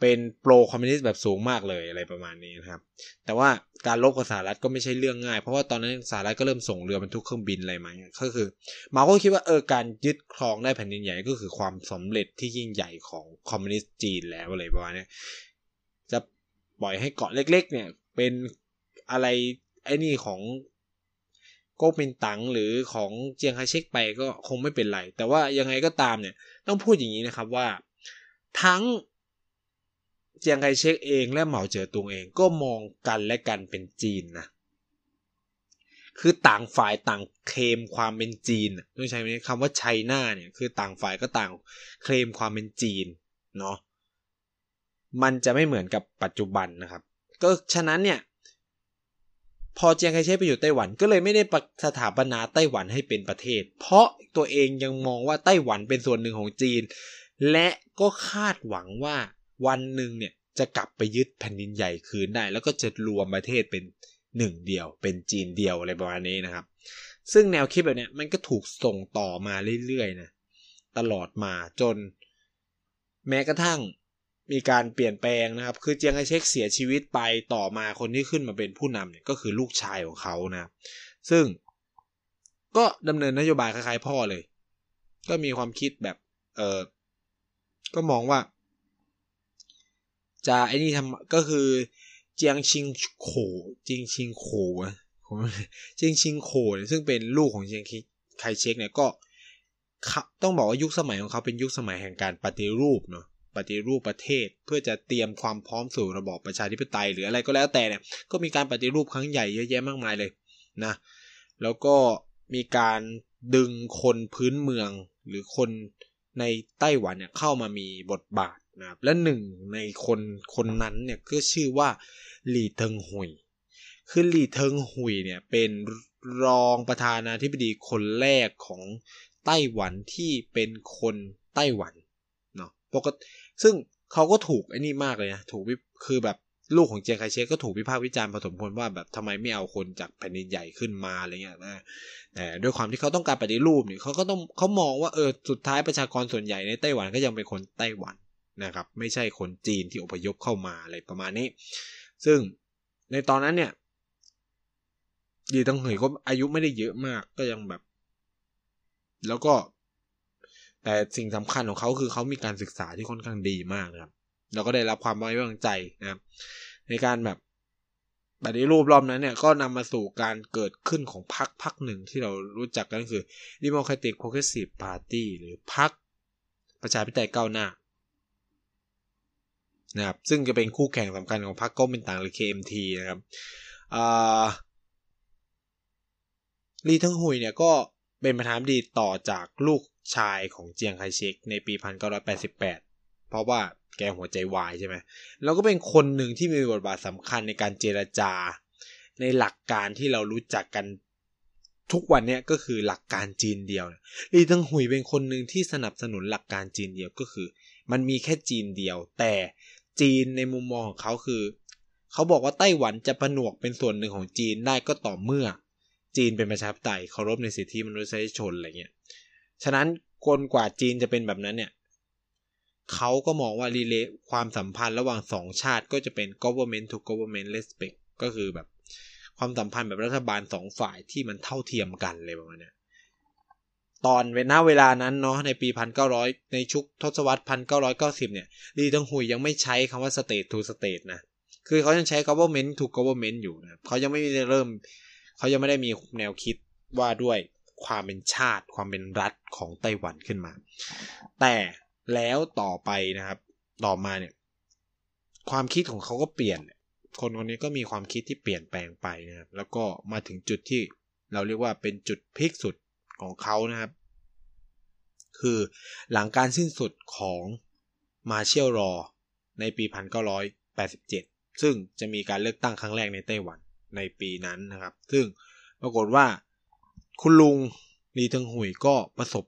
[SPEAKER 1] เป็นโปรคอมมิวนิสต์แบบสูงมากเลยอะไรประมาณนี้นะครับ แต่ว่าการลบกับสหรัฐก็ไม่ใช่เรื่องง่าย เพราะว่าตอนนั้นสหรัฐก็เริ่มส่งเรือบรรทุกเครื่องบินอะไรมาก็คือมาก็คิดว่าเออการยึดครองได้แผ่นดินใหญ่ก็คือความสำเร็จที่ยิ่งใหญ่ของคอมมิวนิสต์จีนแล้วอะไรประมาณนี้จะปล่อยให้เกาะเล็ก ๆ เนี่ยเป็นอะไรไอ้นี่ของ โกเป็นตังหรือของเจียงไคเชกไปก็คงไม่เป็นไร แต่ว่ายังไงก็ตามเนี่ย ต้องพูดอย่างนี้นะครับว่า ทั้งเจียงไคเชกเองและเหมาเจ๋อตุงเองก็มองกันและกันเป็นจีนนะคือต่างฝ่ายต่างเคลมความเป็นจีนต้องใช้คำว่าไชน่าเนี่ยคือต่างฝ่ายก็ต่างเคลมความเป็นจีนเนาะมันจะไม่เหมือนกับปัจจุบันนะครับ ก็ฉะนั้นเนี่ย พอเจียงไคเชกไปอยู่ไต้หวันก็เลยไม่ได้สถาปนาไต้หวันให้เป็นประเทศ เพราะตัวเองยังมองว่าไต้หวันเป็นส่วนหนึ่งของจีน และก็คาดหวังว่าวันหนึ่งเนี่ยจะกลับไปยึดแผ่นดินใหญ่คืนได้ แล้วก็จะรวมประเทศเป็นหนึ่งเดียว เป็นจีนเดียวอะไรประมาณนี้นะครับ ซึ่งแนวคิดแบบนี้มันก็ถูกส่งต่อมาเรื่อยๆนะตลอดมาจน แม้กระทั่ง มีการเปลี่ยนแปลงนะครับ คือเจียงไคเชกเสียชีวิตไปต่อมาคนที่ขึ้นมาเป็นผู้นำเนี่ยก็คือลูกชายของเขานะ ซึ่งก็ดำเนินนโยบายคล้ายๆพ่อเลย ก็มีความคิดแบบ เออก็มองว่า จะไอ้นี่ทำก็คือ เจียงชิงโขเจียงชิงโขเจียงชิงโขซึ่งเป็นลูกของเจียงไคเชกเนี่ยก็ต้องบอกว่ายุคสมัยของเขาเป็นยุคสมัยแห่งการปฏิรูปเนาะ ปฏิรูปประเทศ เพื่อจะเตรียมความพร้อมสู่ระบอบประชาธิปไตย หรืออะไรก็แล้วแต่เนี่ยก็มีการปฏิรูปครั้งใหญ่เยอะแยะมากมายเลยนะแล้วก็มีการดึงคนพื้นเมืองหรือคนในไต้หวันเนี่ยเข้ามามีบทบาทนะครับและหนึ่งในคนคนนั้นเนี่ยก็ชื่อว่าหลี่เทิงหุยคือหลี่เทิงหุยเนี่ยเป็นรองประธานาธิบดีคนแรกของไต้หวันที่เป็นคนไต้หวันเนาะปกติ ซึ่งเขาก็ถูกไอ้นี่มากเลยนะถูกคือแบบลูกของเจียงไคเชกก็ถูกวิพากษ์วิจารณ์ผสมผลว่าแบบทำไมไม่เอาคนจากแผ่นดินใหญ่ขึ้นมาอะไรเงี้ยนะแต่ด้วยความที่เขาต้องการปฏิรูปเนี่ยเขาก็ต้องเขามองว่าเออสุดท้ายประชากรส่วนใหญ่ในไต้หวันก็ยังเป็นคนไต้หวันนะครับ ไม่ใช่คนจีนที่อพยพเข้ามาอะไรประมาณนี้ ซึ่งในตอนนั้นเนี่ยดีตังเหยก็อายุไม่ได้เยอะมากก็ยังแบบ แล้วก็ แต่สิ่งสำคัญของเขาคือเขามีการศึกษาที่ค่อนข้างดีมากนะครับเราก็ได้รับความไว้วางใจนะครับ ในการแบบปฏิรูปรอบนั้นเนี่ยก็นำมาสู่การเกิดขึ้นของพรรคพรรคหนึ่งที่เรารู้จักกันคือ Democratic Progressive Party หรือพรรคประชาธิปไตยก้าวหน้านะครับซึ่งจะเป็นคู่แข่งสำคัญของพรรคก๊กมินตั๋งหรือ KMT นะครับลีทังหุยเนี่ยก็เป็นประธานดีต่อจากลูก ชายของเจียงไคเชกในปี 1988 เพราะว่าแกหัวใจวายใช่ไหม แล้วก็เป็นคนหนึ่งที่มีบทบาทสำคัญในการเจรจา ในหลักการที่เรารู้จักกันทุกวันนี้ก็คือหลักการจีนเดียวลีทังหุยเป็นคนหนึ่งที่สนับสนุนหลักการจีนเดียวก็คือ มันมีแค่จีนเดียว แต่จีนในมุมมองของเขาคือ เขาบอกว่าไต้หวันจะผนวกเป็นส่วนหนึ่งของจีนได้ก็ต่อเมื่อ จีนเป็นประชาธิปไตยเคารพในสิทธิมนุษยชนอะไรเงี้ย ฉะนั้นกลกว่าจีนจะเป็นแบบนั้นเนี่ยเขาก็มองว่ารีเลความสัมพันธ์ระหว่างสองชาติก็จะเป็น government to government respect ก็คือแบบความสัมพันธ์แบบรัฐบาลสองฝ่ายที่มันเท่าเทียมกันเลยประมาณนี้ตอนเวลาเวลานั้นเนาะในปีพันเก้าร้อยในชุกทศวรรษพันเก้าร้อยเก้าสิบเนี่ยลีตงหุยยังไม่ใช้คำว่า state to state นะ คือเขายังใช้ government to government อยู่นะเขายังไม่ได้เริ่ม เขายังไม่ได้มีแนวคิดว่าด้วย ความเป็นชาติ ความเป็นรัฐของไต้หวันขึ้นมา แต่แล้วต่อไปนะครับ ต่อมาเนี่ย ความคิดของเขาก็เปลี่ยน คนคนนี้ก็มีความคิดที่เปลี่ยนแปลงไปนะครับ แล้วก็มาถึงจุดที่เราเรียกว่าเป็นจุดพีคสุดของเขานะครับ คือหลังการสิ้นสุดของมาเชียลรอในปี 1987 ซึ่งจะมีการเลือกตั้งครั้งแรกในไต้หวันในปีนั้นนะครับ ซึ่งปรากฏว่า คุณลุงลีเทิงหุยก็ประสบ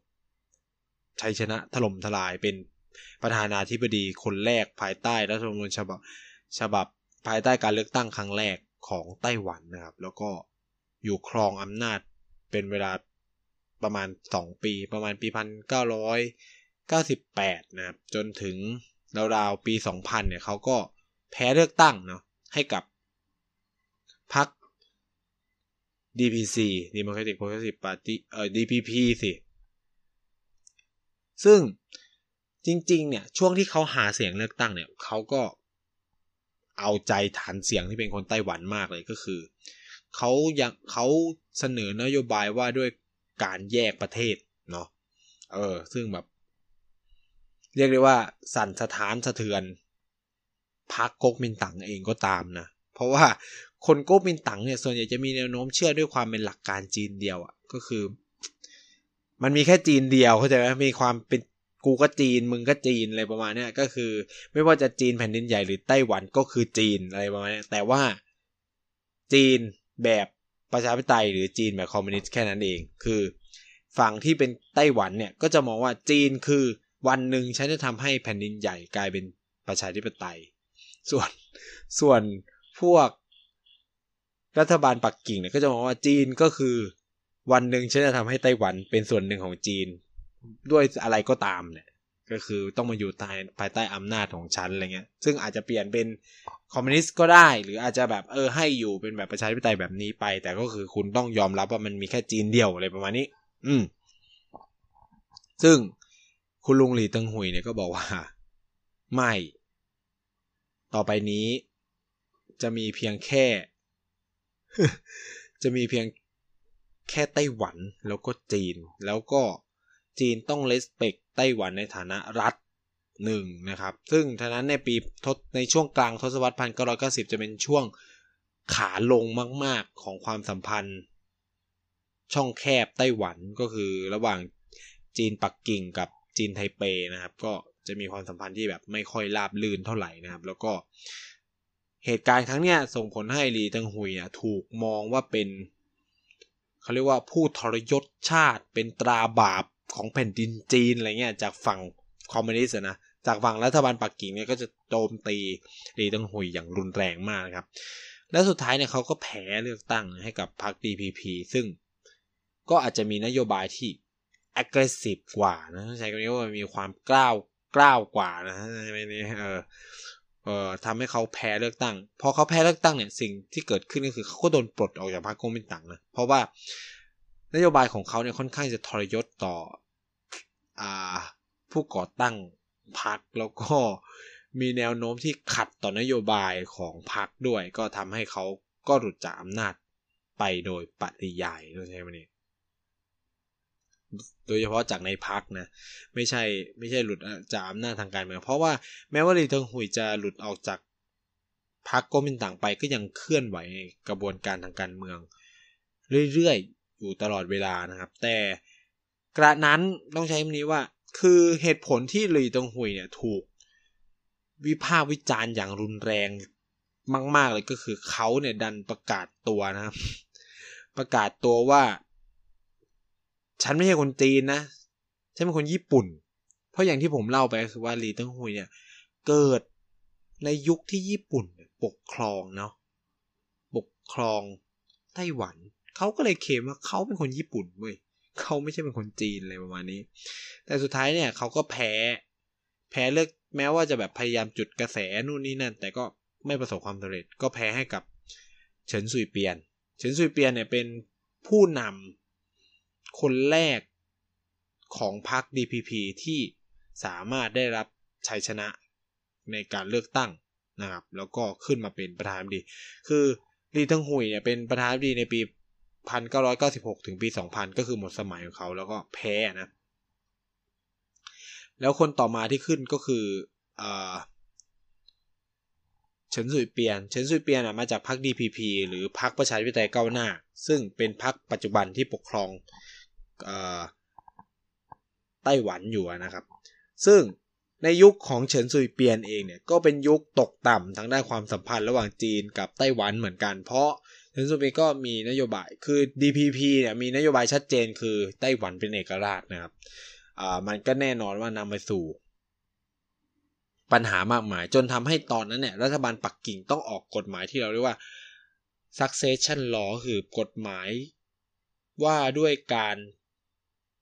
[SPEAKER 1] ชัยชนะถล่มทลายเป็นประธานาธิบดีคนแรกภายใต้รัฐธรรมนูญฉบับฉบับภายใต้การเลือกตั้งครั้งแรกของไต้หวันนะครับ แล้วก็อยู่ครองอำนาจเป็นเวลาประมาณ 2 ปี ประมาณปีพันเก้าร้อยเก้าสิบแปดนะครับ จนถึงราวๆปี 2000 เนี่ยเขาก็แพ้เลือกตั้งเนาะให้กับพรรค DPC Democratic Progressive Party เอ่อ DPP สิ ซึ่งจริง ๆ เนี่ย ช่วงที่เขาหาเสียงเลือกตั้งเนี่ยเขาก็เอาใจฐานเสียงที่เป็นคนไต้หวันมากเลยก็คือ เขายังเขาเสนอนโยบายว่าด้วยการแยกประเทศเนาะเออ ซึ่งแบบ เรียกได้ว่าสั่นสะท้านสะเทือนพักก๊กมินตั๋งเองก็ตามนะ เพราะว่า คนก๊กมินตั๋งเนี่ยส่วนใหญ่จะมีแนวโน้มเชื่อด้วยความเป็นหลักการจีนเดียวอะ่ะก็คือ มันมีแค่จีนเดียวเข้าใจไหมมีความเป็นกูก็จีนมึงก็จีนอะไรประมาณนี้ก็คือ ไม่ว่าจะจีนแผ่นดินใหญ่หรือไต้หวันก็คือจีนอะไรประมาณนี้แต่ว่าจีนแบบประชาธิปไตยหรือจีนแบบคอมมิวนิสต์แค่นั้นเอง คือฝั่งที่เป็นไต้หวันเนี่ยก็จะมองว่าจีนคือวันหนึ่งฉันจะทำให้แผ่นดินใหญ่กลายเป็นประชาธิปไตย ส่วนส่วนพวก รัฐบาลปักกิ่งเนี่ยก็จะมองว่าจีนก็คือ วันหนึ่งฉันจะทำให้ไต้หวันเป็นส่วนหนึ่งของจีน ด้วยอะไรก็ตามเนี่ย ก็คือต้องมาอยู่ภายภายใต้อำนาจของฉันอะไรเงี้ย ซึ่งอาจจะเปลี่ยนเป็นคอมมิวนิสต์ก็ได้ หรืออาจจะแบบเออให้อยู่เป็นแบบประชาธิปไตยแบบนี้ไป แต่ก็คือคุณต้องยอมรับว่ามันมีแค่จีนเดียวอะไรประมาณนี้ อืม ซึ่งคุณลุงหลีติงหุยเนี่ยก็บอกว่า ไม่ ต่อไปนี้จะมีเพียงแค่ จะมีเพียงแค่ไต้หวันแล้วก็จีน แล้วก็จีนต้องเลสเปกไต้หวันในฐานะรัฐหนึ่งนะครับ ซึ่งทนั้นในปีทศในช่วงกลางทศวรรษพันเก้าร้อยเก้าสิบจะเป็นช่วงขาลงมาก ๆ ของความสัมพันธ์ ช่องแคบไต้หวันก็คือระหว่างจีนปักกิ่งกับจีนไทเปนะครับ ก็จะมีความสัมพันธ์ที่แบบไม่ค่อยราบลื่นเท่าไหร่นะครับ แล้วก็ เหตุการณ์ครั้งเนี้ยส่งผลให้หลีตังหุยอะถูกมองว่าเป็นเขาเรียกว่าผู้ทรยศชาติเป็นตราบาปของแผ่นดินจีนอะไรเงี้ยจากฝั่งคอมมิวนิสต์นะจากฝั่งรัฐบาลปักกิ่งเนี่ยก็จะโจมตีหลีติ้งหุยอย่างรุนแรงมากนะครับ และสุดท้ายเนี่ยเขาก็แพ้เลือกตั้งให้กับพรรค DPP ซึ่งก็อาจจะมีนโยบายที่ aggressive กว่านะใช้คำนี้ว่ามีความกล้าวกล้าวกว่านะไม่นี่เออ เอ่อทำให้เขาแพ้เลือกตั้ง พอเขาแพ้เลือกตั้งเนี่ยสิ่งที่เกิดขึ้นก็คือเขาก็โดนปลดออกจากพรรคก๊กมินตั๋งนะเพราะว่านโยบายของเขาเนี่ยค่อนข้างจะทรยศต่ออ่าผู้ก่อตั้งพรรคแล้วก็มีแนวโน้มที่ขัดต่อนโยบายของพรรคด้วย ก็ทำให้เขาก็หลุดจากอำนาจไปโดยปริยายใช่ไหมเนี่ย โดยเฉพาะจากในพักนะ ไม่ใช่ไม่ใช่หลุดจากอำนาจทางการเมือง เพราะว่าแม้ว่าลีเทิงหุยจะหลุดออกจากพักก๊กมินตั๋งไปก็ยังเคลื่อนไหวกระบวนการทางการเมือง เรื่อยๆ อยู่ตลอดเวลานะครับ แต่กระนั้นต้องใช้คำนี้ว่า คือเหตุผลที่ลีเทิงหุยเนี่ยถูก วิพากษ์วิจารณ์อย่างรุนแรงมาก ๆ เลยก็คือเขาเนี่ยดันประกาศตัวนะครับ ประกาศตัวว่า ฉันไม่ใช่คนจีนนะฉันเป็นคนญี่ปุ่น เพราะอย่างที่ผมเล่าไปคือว่าลีเติ้งฮุยเนี่ยเกิดในยุคที่ญี่ปุ่นปกครองเนาะปกครองไต้หวันเขาก็เลยเคมว่าเขาเป็นคนญี่ปุ่นเว้ยเขาไม่ใช่เป็นคนจีนอะไรประมาณนี้ แต่สุดท้ายเนี่ยเขาก็แพ้ แพ้เลือกแม้ว่าจะแบบพยายามจุดกระแสนู่นนี่นั่น แต่ก็ไม่ประสบความสำเร็จ ก็แพ้ให้กับเฉินซุยเปียน เฉินซุยเปียนเนี่ยเป็นผู้นำ คนแรกของพรรค DPP ที่สามารถได้รับชัยชนะในการเลือกตั้งนะครับ แล้วก็ขึ้นมาเป็นประธานาธิบดี คือลีเทิงหุยเนี่ยเป็นประธานาธิบดีในปี 1996 ถึงปี 2000 ก็คือหมดสมัยของเขาแล้วก็แพ้นะ แล้วคนต่อมาที่ขึ้นก็คือเฉินสุยเปียนเฉินสุยเปียนมาจากพรรค DPP หรือพรรคประชาธิปไตยก้าวหน้า ซึ่งเป็นพรรคปัจจุบันที่ปกครอง ไต้หวันอยู่นะครับ ซึ่งในยุคของเฉินซุยเปียนเองเนี่ยก็เป็นยุคตกต่ำทางด้านความสัมพันธ์ระหว่างจีนกับไต้หวันเหมือนกัน เพราะเฉินซุยเปียนก็มีนโยบายคือ DPP เนี่ยมีนโยบายชัดเจนคือไต้หวันเป็นเอกราชนะครับอ่ามันก็แน่นอนว่านำไปสู่ ปัญหามากมาย จนทำให้ตอนนั้นเนี่ยรัฐบาลปักกิ่งต้องออกกฎหมายที่เราเรียกว่า succession law คือกฎหมายว่าด้วยการ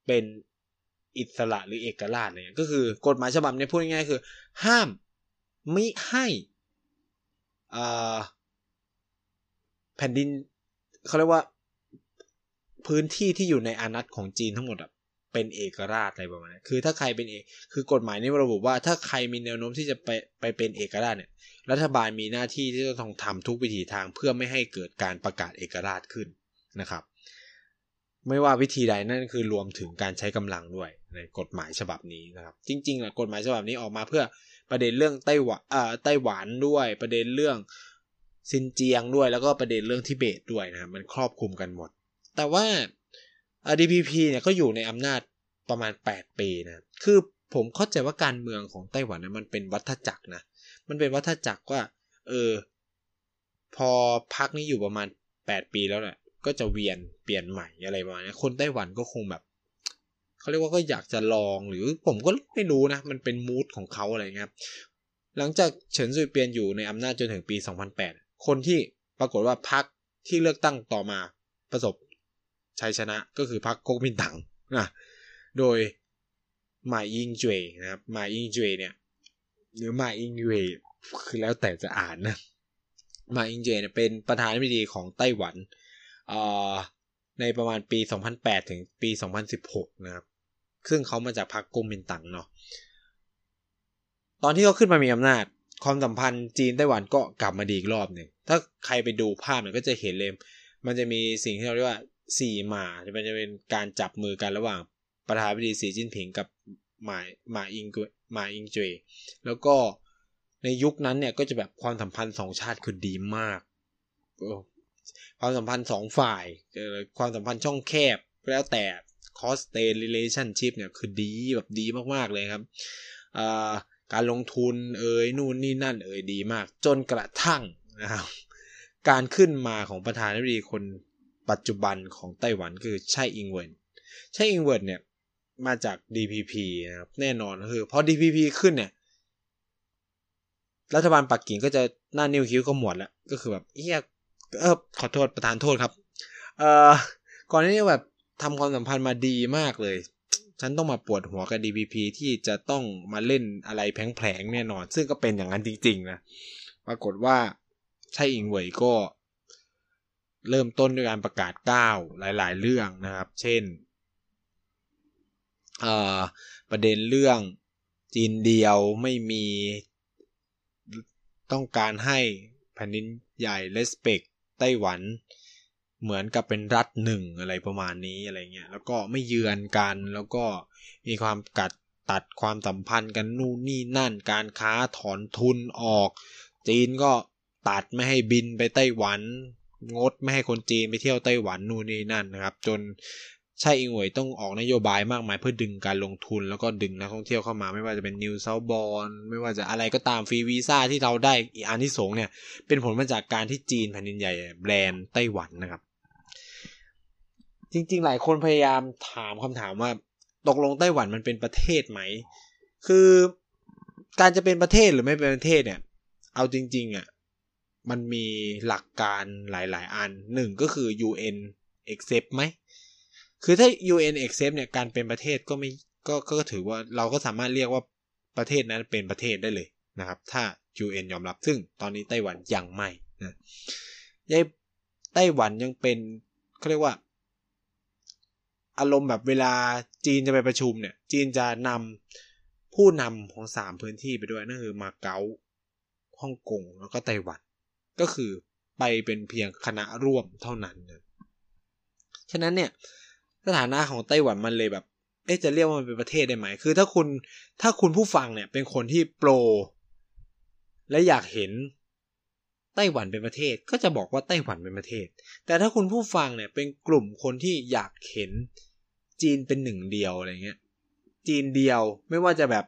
[SPEAKER 1] เป็นอิสระหรือเอกราชเนี่ยก็คือกฎหมายฉบับนี้พูดง่ายๆคือ ห้ามไม่ให้แผ่นดินเขาเรียกว่าพื้นที่ที่อยู่ในอานัตของจีนทั้งหมดเป็นเอกราชอะไรประมาณนี้คือถ้าใครเป็นเอกคือกฎหมายนี้ระบุว่าถ้าใครมีแนวโน้มที่จะไปไปเป็นเอกราชเนี่ย รัฐบาลมีหน้าที่ที่จะต้องทำทุกวิถีทางเพื่อไม่ให้เกิดการประกาศเอกราชขึ้นนะครับ ไม่ว่าวิธีใดนั่นคือรวมถึงการใช้กำลังด้วยในกฎหมายฉบับนี้นะครับ จริงๆอะกฎหมายฉบับนี้ออกมาเพื่อประเด็นเรื่องไต้หวันอ่าไต้หวันด้วย ประเด็นเรื่องซินเจียงด้วย แล้วก็ประเด็นเรื่องทิเบตด้วยนะมันครอบคลุมกันหมด แต่ว่า DPP เนี่ยก็อยู่ในอำนาจประมาณ 8 ปีนะ คือผมเข้าใจว่าการเมืองของไต้หวันนะมันเป็นวัฏจักรนะ มันเป็นวัฏจักรว่า เออ พอพักนี้อยู่ประมาณ 8 ปีแล้วแหละ ก็จะเวียนเปลี่ยนใหม่อะไรประมาณนี้คนไต้หวันก็คงแบบเขาเรียกว่าก็อยากจะลองหรือผมก็ไม่รู้นะ มันเป็นมูดของเขาอะไรเงี้ยหลังจากเฉินซุยเปียนอยู่ในอำนาจจนถึงปี 2008 คนที่ปรากฏว่าพรรคที่เลือกตั้งต่อมาประสบชัยชนะก็คือพรรคก๊กมินตั๋งนะโดยหมายิงจวยนะครับหมายิงจวยเนี่ยหรือหมายิงจวยคือแล้วแต่จะอ่านนะหมายิงจวยเนี่ยเป็นประธานาธิบดีของไต้หวัน ในประมาณปี 2008 ถึงปี 2016 นะครับ ซึ่งเขามาจากพรรคกงมินตังเนาะ ตอนที่เขาขึ้นมามีอำนาจ ความสัมพันธ์จีนไต้หวันก็กลับมาดีอีกรอบหนึ่ง ถ้าใครไปดูภาพเนี่ยก็จะเห็นเลย มันจะมีสิ่งที่เราเรียกว่าสี่หมามันจะเป็นการจับมือกันระหว่างประธานาธิบดีสีจิ้นผิงกับหมาหมาอิงหมาอิงเจยแล้วก็ในยุคนั้นเนี่ยก็จะแบบความสัมพันธ์สองชาติคือดีมาก ความสัมพันธ์สองฝ่ายความสัมพันธ์ช่องแคบแล้วแต่ cost stay relationship เนี่ยคือดีแบบดีมากๆเลยครับการลงทุนเอ่ยนู่นนี่นั่นเอ่ยดีมาก จนกระทั่งนะครับการขึ้นมาของประธานาธิบดีคนปัจจุบันของไต้หวันคือไช่อิงเวินไช่อิงเวินเนี่ยมาจาก DPP นะครับแน่นอนคือพอ DPP ขึ้นเนี่ย รัฐบาลปักกิ่งก็จะหน้านิ้วคิ้วก็หมดแล้ว ก็คือแบบเฮีย เออขอโทษประธานโทษครับ เอ่อก่อนหน้านี้แบบทำความสัมพันธ์มาดีมากเลย ฉันต้องมาปวดหัวกับ DPP ที่จะต้องมาเล่นอะไรแผลงๆแน่นอน ซึ่งก็เป็นอย่างนั้นจริงๆนะ ปรากฏว่าใช่อิงเหวยก็ เริ่มต้นด้วยการประกาศก้าวหลาย ๆ เรื่องนะครับ เช่นประเด็นเรื่องจีนเดียวไม่มีต้องการให้แผ่นดินใหญ่เลสเปก ไต้หวัน เหมือนกับเป็นรัฐหนึ่งอะไรประมาณนี้อะไรเงี้ยแล้วก็ไม่เยือนกันแล้วก็มีความกัดตัดความสัมพันธ์กันนู่นนี่นั่น การค้าถอนทุนออก จีนก็ตัดไม่ให้บินไปไต้หวัน งดไม่ให้คนจีนไปเที่ยวไต้หวันนู่นนี่นั่นนะครับ จน ใช่อิงหวยต้องออกนโยบายมากมายเพื่อดึงการลงทุนแล้วก็ดึงนักท่องเที่ยวเข้ามา ไม่ว่าจะเป็นนิวเซาบอลไม่ว่าจะอะไรก็ตามฟรีวีซ่าที่เราได้อีอันที่สงเนี่ย เป็นผลมาจากการที่จีนแผ่นดินใหญ่แบรนด์ไต้หวันนะครับ จริง ๆ หลายคนพยายามถามคำถามว่า ตกลงไต้หวันมันเป็นประเทศไหม คือการจะเป็นประเทศหรือไม่เป็นประเทศเนี่ย เอาจริง ๆอะมันมีหลักการหลาย ๆ อันหนึ่งก็คือ UN accept ไหม คือถ้า UN accept เนี่ยการเป็นประเทศก็ไม่ก็ก็ถือว่าเราก็สามารถเรียกว่าประเทศนั้นเป็นประเทศได้เลยนะครับ ถ้า UN ยอมรับซึ่งตอนนี้ไต้หวันยังไม่นะยัยไต้หวันยังเป็นเขาเรียกว่า อารมณ์แบบเวลาจีนจะไปประชุมเนี่ย จีนจะนำผู้นำของสามพื้นที่ไปด้วยนั่นคือมาเก๊าฮ่องกงแล้วก็ไต้หวัน ก็คือไปเป็นเพียงคณะร่วมเท่านั้นนะฉะนั้นเนี่ย สถานะของไต้หวันมันเลยแบบ เอ๊ะจะเรียกว่ามันเป็นประเทศได้ไหม คือถ้าคุณถ้าคุณผู้ฟังเนี่ยเป็นคนที่โปร และอยากเห็นไต้หวันเป็นประเทศก็จะบอกว่าไต้หวันเป็นประเทศ แต่ถ้าคุณผู้ฟังเนี่ยเป็นกลุ่มคนที่อยากเห็นจีนเป็นหนึ่งเดียวอะไรเงี้ย จีนเดียวไม่ว่าจะแบบ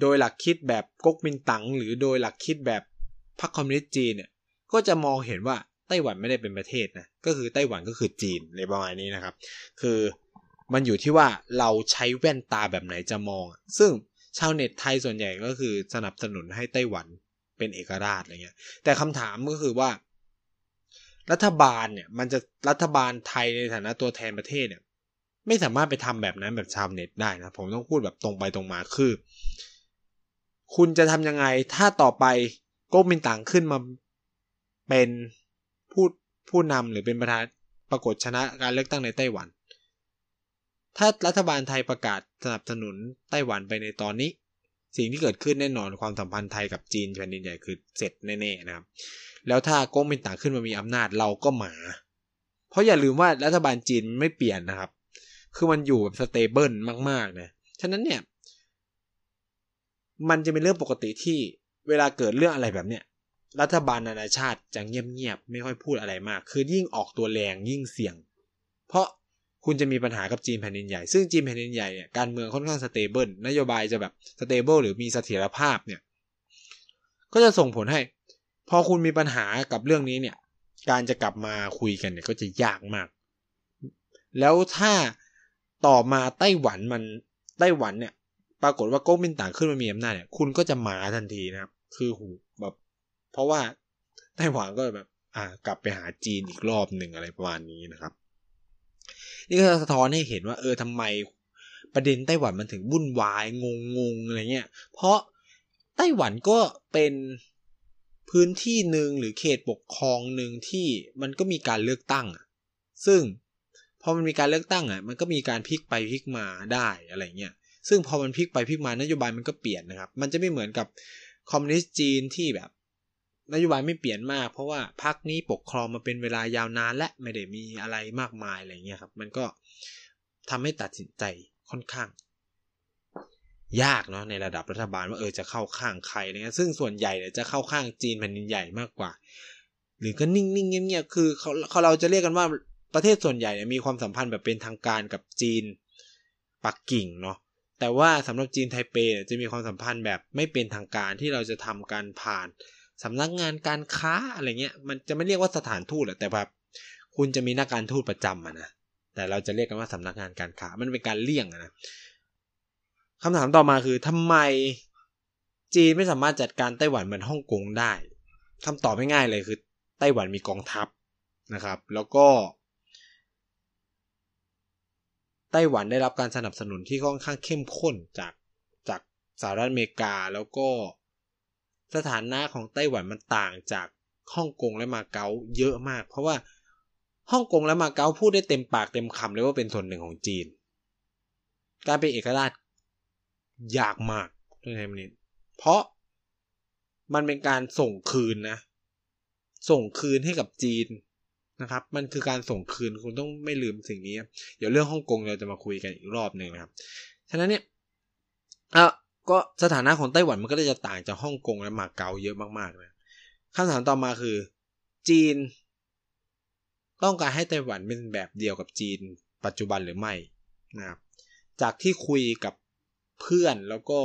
[SPEAKER 1] โดยหลักคิดแบบก๊กมินตั๋งหรือโดยหลักคิดแบบพรรคคอมมิวนิสต์จีนเนี่ยก็จะมองเห็นว่า ไต้หวันไม่ได้เป็นประเทศนะก็คือไต้หวันก็คือจีนในประมาณนี้นะครับ คือมันอยู่ที่ว่าเราใช้แว่นตาแบบไหนจะมอง ซึ่งชาวเน็ตไทยส่วนใหญ่ก็คือสนับสนุนให้ไต้หวันเป็นเอกราชอะไรเงี้ย แต่คำถามก็คือว่า รัฐบาลเนี่ย มันจะรัฐบาลไทยในฐานะตัวแทนประเทศเนี่ย ไม่สามารถไปทำแบบนั้นแบบชาวเน็ตได้นะ ผมต้องพูดแบบตรงไปตรงมาคือ คุณจะทำยังไงถ้าต่อไปก๊กมินตั๋งขึ้นมาเป็น ผู้ผู้นำหรือเป็นประธานปรากฏชนะการเลือกตั้งในไต้หวัน ถ้ารัฐบาลไทยประกาศสนับสนุนไต้หวันไปในตอนนี้ สิ่งที่เกิดขึ้นแน่นอนความสัมพันธ์ไทยกับจีนแผ่นดินใหญ่คือเสร็จแน่ๆนะครับ แล้วถ้าก๊กมินตั๋งขึ้นมามีอำนาจเราก็หมา เพราะอย่าลืมว่ารัฐบาลจีนไม่เปลี่ยนนะครับ คือมันอยู่แบบสเตเบิลมากๆนะฉะนั้นเนี่ย มันจะเป็นเรื่องปกติที่เวลาเกิดเรื่องอะไรแบบเนี้ย รัฐบาลนานาชาติจะเงียบๆไม่ค่อยพูดอะไรมาก คือยิ่งออกตัวแรงยิ่งเสี่ยง เพราะคุณจะมีปัญหากับจีนแผ่นดินใหญ่ ซึ่งจีนแผ่นดินใหญ่เนี่ยการเมืองค่อนข้าง stable นโยบายจะแบบ stable หรือมีเสถียรภาพเนี่ย ก็จะส่งผลให้ พอคุณมีปัญหากับเรื่องนี้เนี่ย การจะกลับมาคุยกันเนี่ยก็จะยากมาก แล้วถ้าต่อมาไต้หวันมันไต้หวันเนี่ย ปรากฏว่าก๊กมินตั๋งขึ้นมามีอำนาจเนี่ย คุณก็จะมาทันทีนะครับ คือหู ราะว่าไต้หวันก็แบบ อ่ากลับไปหาจีนอีกรอบหนึ่งอะไรประมาณนี้นะครับ นี่ก็สะท้อนให้เห็นว่า เออทำไมประเด็นไต้หวันมันถึงวุ่นวายงงงอะไรเงี้ย เพราะไต้หวันก็เป็นพื้นที่หนึ่งหรือเขตปกครองหนึ่งที่มันก็มีการเลือกตั้ง ซึ่งพอมันมีการเลือกตั้งอะ มันก็มีการพลิกไปพลิกมาได้อะไรเงี้ย ซึ่งพอมันพลิกไปพลิกมานโยบายมันก็เปลี่ยนนะครับ มันจะไม่เหมือนกับคอมมิวนิสต์จีนที่แบบ นโยบายไม่เปลี่ยนมาก เพราะว่าพรรคนี้ปกครองมาเป็นเวลายาวนานและไม่ได้มีอะไรมากมายอะไรเงี้ยครับ มันก็ทำให้ตัดสินใจค่อนข้าง ยากเนาะในระดับรัฐบาลว่าเออจะเข้าข้างใครอะไรเงี้ยซึ่งส่วนใหญ่เนี่ยจะเข้าข้างจีนแผ่นดินใหญ่มากกว่า หรือก็นิ่งๆเงียบๆคือเขาเขาเราจะเรียกกันว่าประเทศส่วนใหญ่เนี่ยมีความสัมพันธ์แบบเป็นทางการกับจีนปักกิ่งเนาะแต่ว่าสำหรับจีนไทเปเนี่ยจะมีความสัมพันธ์แบบไม่เป็นทางการที่เราจะทำการผ่าน สำนักงานการค้าอะไรเงี้ย มันจะไม่เรียกว่าสถานทูตแหละแต่แบบคุณจะมีนักการทูตประจำอะนะแต่เราจะเรียกกันว่าสำนักงานการค้ามันเป็นการเลี่ยงนะคำถามต่อมาคือทำไมจีนไม่สามารถจัดการไต้หวันเหมือนฮ่องกงได้คำตอบง่ายๆเลยคือ ไต้หวันมีกองทัพนะครับ แล้วก็ ไต้หวันได้รับการสนับสนุนที่ค่อนข้างเข้มข้นจากจากสหรัฐอเมริกาแล้วก็ สถานะของไต้หวันมันต่างจากฮ่องกงและมาเก๊าเยอะมาก เพราะว่าฮ่องกงและมาเก๊าพูดได้เต็มปากเต็มคำเลยว่าเป็นส่วนหนึ่งของจีน การเป็นเอกราชยากมากด้วยใช่ไหมนี่เพราะมันเป็นการส่งคืนนะ ส่งคืนให้กับจีนนะครับ มันคือการส่งคืนคุณต้องไม่ลืมสิ่งนี้ เดี๋ยวเรื่องฮ่องกงเราจะมาคุยกันอีกรอบหนึ่งนะครับ ฉะนั้นเนี่ยอะ ก็สถานะของไต้หวันมันก็เลยจะต่างจากฮ่องกงและมาเก๊าเยอะมากๆนะคำถามต่อมาคือ จีน ต้องการให้ไต้หวันเป็นแบบเดียวกับจีน ปัจจุบันหรือไม่นะครับจากที่คุยกับเพื่อนแล้วก็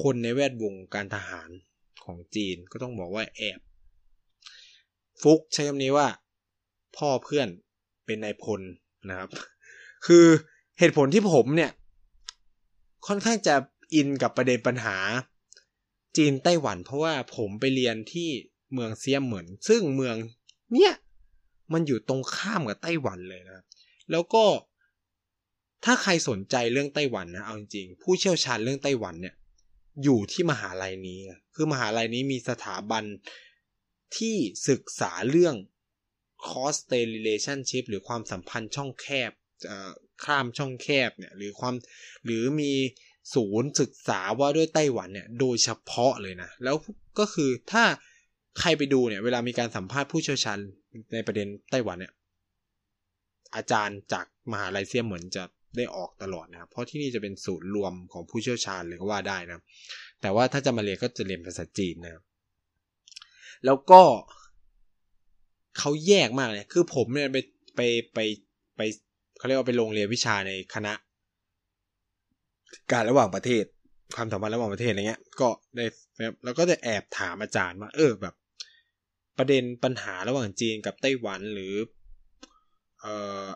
[SPEAKER 1] คนในแวดวงการทหารของจีนก็ต้องบอกว่าแอบ ฟุกใช้คำนี้ว่า พ่อเพื่อนเป็นนายพลนะครับ คือเหตุผลที่ผมเนี่ย ค่อนข้างจะอินกับประเด็นปัญหา จีนไต้หวัน เพราะว่าผมไปเรียนที่เมืองเซียมเหมือน ซึ่งเมืองเนี่ยมันอยู่ตรงข้ามกับไต้หวันเลยนะแล้วก็ถ้าใครสนใจเรื่องไต้หวันนะเอาจริงผู้เชี่ยวชาญเรื่องไต้หวันเนี่ย อยู่ที่มหาลัยนี้คือมหาลัยนี้มีสถาบันที่ศึกษาเรื่อง cross state relationship หรือความสัมพันธ์ช่องแคบ ข้ามช่องแคบเนี่ยหรือความหรือมีศูนย์ศึกษาว่าด้วยไต้หวันเนี่ยโดยเฉพาะเลยนะ แล้วก็คือถ้าใครไปดูเนี่ยเวลามีการสัมภาษณ์ผู้เชี่ยวชาญในประเด็นไต้หวันเนี่ยอาจารย์จากมหาลัยเซียมเหมือนจะได้ออกตลอดนะครับ เพราะที่นี่จะเป็นศูนย์รวมของผู้เชี่ยวชาญเลยก็ว่าได้นะ แต่ว่าถ้าจะมาเรียนก็จะเรียนภาษาจีนนะครับ แล้วก็เขาแยกมากเลย คือผมเนี่ยไปไปไปไป เขาเรียกว่าไปโรงเรียนวิชาในคณะ การระหว่างประเทศ ความสัมพันธ์ระหว่างประเทศอะไรเงี้ย ก็ได้แล้วก็จะแอบถามอาจารย์ว่าเออแบบ ประเด็นปัญหาระหว่างจีนกับไต้หวันหรือ เออ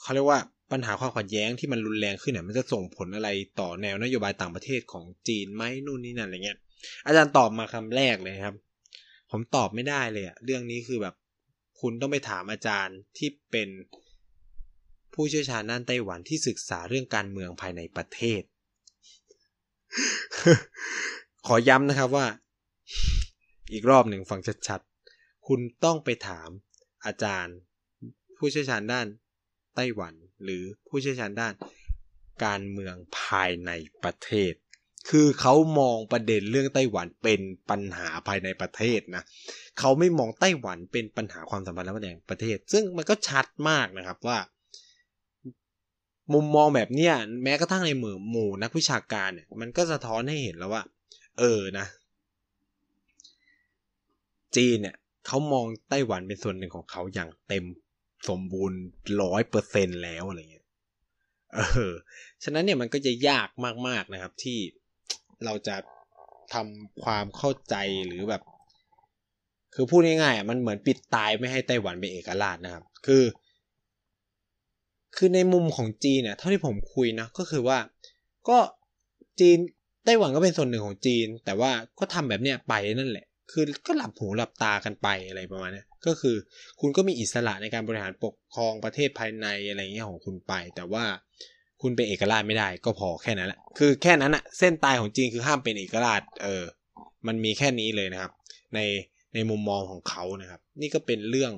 [SPEAKER 1] เขาเรียกว่าปัญหาความขัดแย้งที่มันรุนแรงขึ้นเนี่ยมันจะส่งผลอะไรต่อแนวนโยบายต่างประเทศของจีนไหมนู่นนี่นั่นอะไรเงี้ย อาจารย์ตอบมาคำแรกเลยครับ ผมตอบไม่ได้เลยอะเรื่องนี้คือแบบ คุณต้องไปถามอาจารย์ที่เป็น ผู้เชี่ยวชาญด้านไต้หวันที่ศึกษาเรื่องการเมืองภายในประเทศ ขอย้ำนะครับว่า อีกรอบหนึ่งฟังชัดๆ คุณต้องไปถามอาจารย์ ผู้เชี่ยวชาญด้านไต้หวัน หรือผู้เชี่ยวชาญด้านการเมืองภายในประเทศ คือเขามองประเด็นเรื่องไต้หวันเป็นปัญหาภายในประเทศนะ เขาไม่มองไต้หวันเป็นปัญหาความสัมพันธ์ระหว่างประเทศ ซึ่งมันก็ชัดมากนะครับว่า มุมมองแบบเนี้ยแม้กระทั่งในหมู่หมู่นักวิชาการเนี่ยมันก็สะท้อนให้เห็นแล้วว่า เออนะ จีนเนี่ยเขามองไต้หวันเป็นส่วนหนึ่งของเขาอย่างเต็มสมบูรณ์ร้อยเปอร์เซ็นแล้วอะไรเงี้ยเออ ฉะนั้นเนี่ยมันก็จะยากมากๆนะครับที่เราจะทำความเข้าใจหรือแบบ คือพูดง่ายๆมันเหมือนปิดตายไม่ให้ไต้หวันเป็นเอกราชนะครับ คือ คือในมุมของจีนเนี่ยเท่าที่ผมคุยนะก็คือว่า ก็จีนไต้หวันก็เป็นส่วนหนึ่งของจีน แต่ว่าก็ทำแบบเนี้ยไปนั่นแหละ คือก็หลับหูหลับตากันไปอะไรประมาณนี้ก็คือคุณก็มีอิสระในการบริหารปกครองประเทศภายในอะไรเงี้ยของคุณไป แต่ว่าคุณเป็นเอกราชไม่ได้ก็พอแค่นั้นแหละคือแค่นั้นอะเส้นตายของจีนคือห้ามเป็นเอกราช เออ มันมีแค่นี้เลยนะครับ ในในมุมมองของเขานะครับ นี่ก็เป็นเรื่อง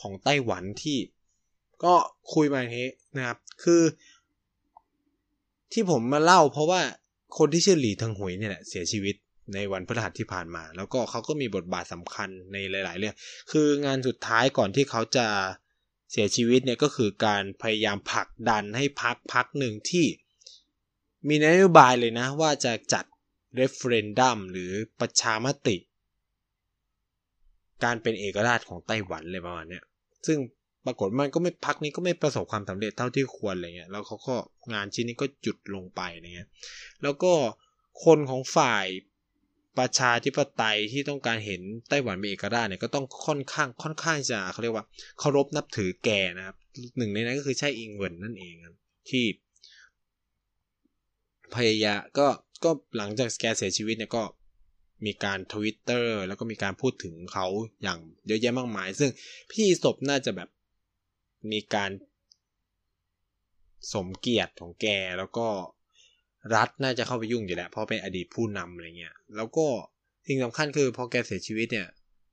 [SPEAKER 1] ของไต้หวันที่ ก็คุยมาอย่างนี้นะครับ คือที่ผมมาเล่าเพราะว่าคนที่ชื่อหลี่เติงฮุยเนี่ยแหละเสียชีวิตในวันพฤหัสที่ผ่านมา แล้วก็เขาก็มีบทบาทสำคัญในหลาย ๆ เรื่อง คืองานสุดท้ายก่อนที่เขาจะเสียชีวิตเนี่ยก็คือการพยายามผลักดันให้พรรคพรรคหนึ่งที่มีนโยบายเลยนะ ว่าจะจัด referendum หรือประชามติ การเป็นเอกราชของไต้หวันเลยประมาณนี้ซึ่ง ปรากฏมันก็ไม่พักนี้ก็ไม่ประสบความสำเร็จเท่าที่ควรอะไรเงี้ยแล้วเขาก็งานชิ้นนี้ก็จุดลงไปอะไรเงี้ยแล้วก็คนของฝ่ายประชาธิปไตยที่ต้องการเห็นไต้หวันมีเอกราชเนี่ยก็ต้องค่อนข้างค่อนข้างจะเขาเรียกว่าเคารพนับถือแกนะครับหนึ่งในนั้นก็คือใช่อิงเวินนั่นเองครับที่พยายามก็ก็หลังจากแกเสียชีวิตเนี่ยก็มีการทวิตเตอร์แล้วก็มีการพูดถึงเขาอย่างเยอะแยะมากมาย ซึ่งพี่ศพน่าจะแบบ มีการสมเกียรติของแกแล้วก็รัฐน่าจะเข้าไปยุ่งอยู่แล้วเพราะเป็นอดีตผู้นำอะไรเงี้ย แล้วก็สิ่งสำคัญคือพอแกเสียชีวิตเนี่ย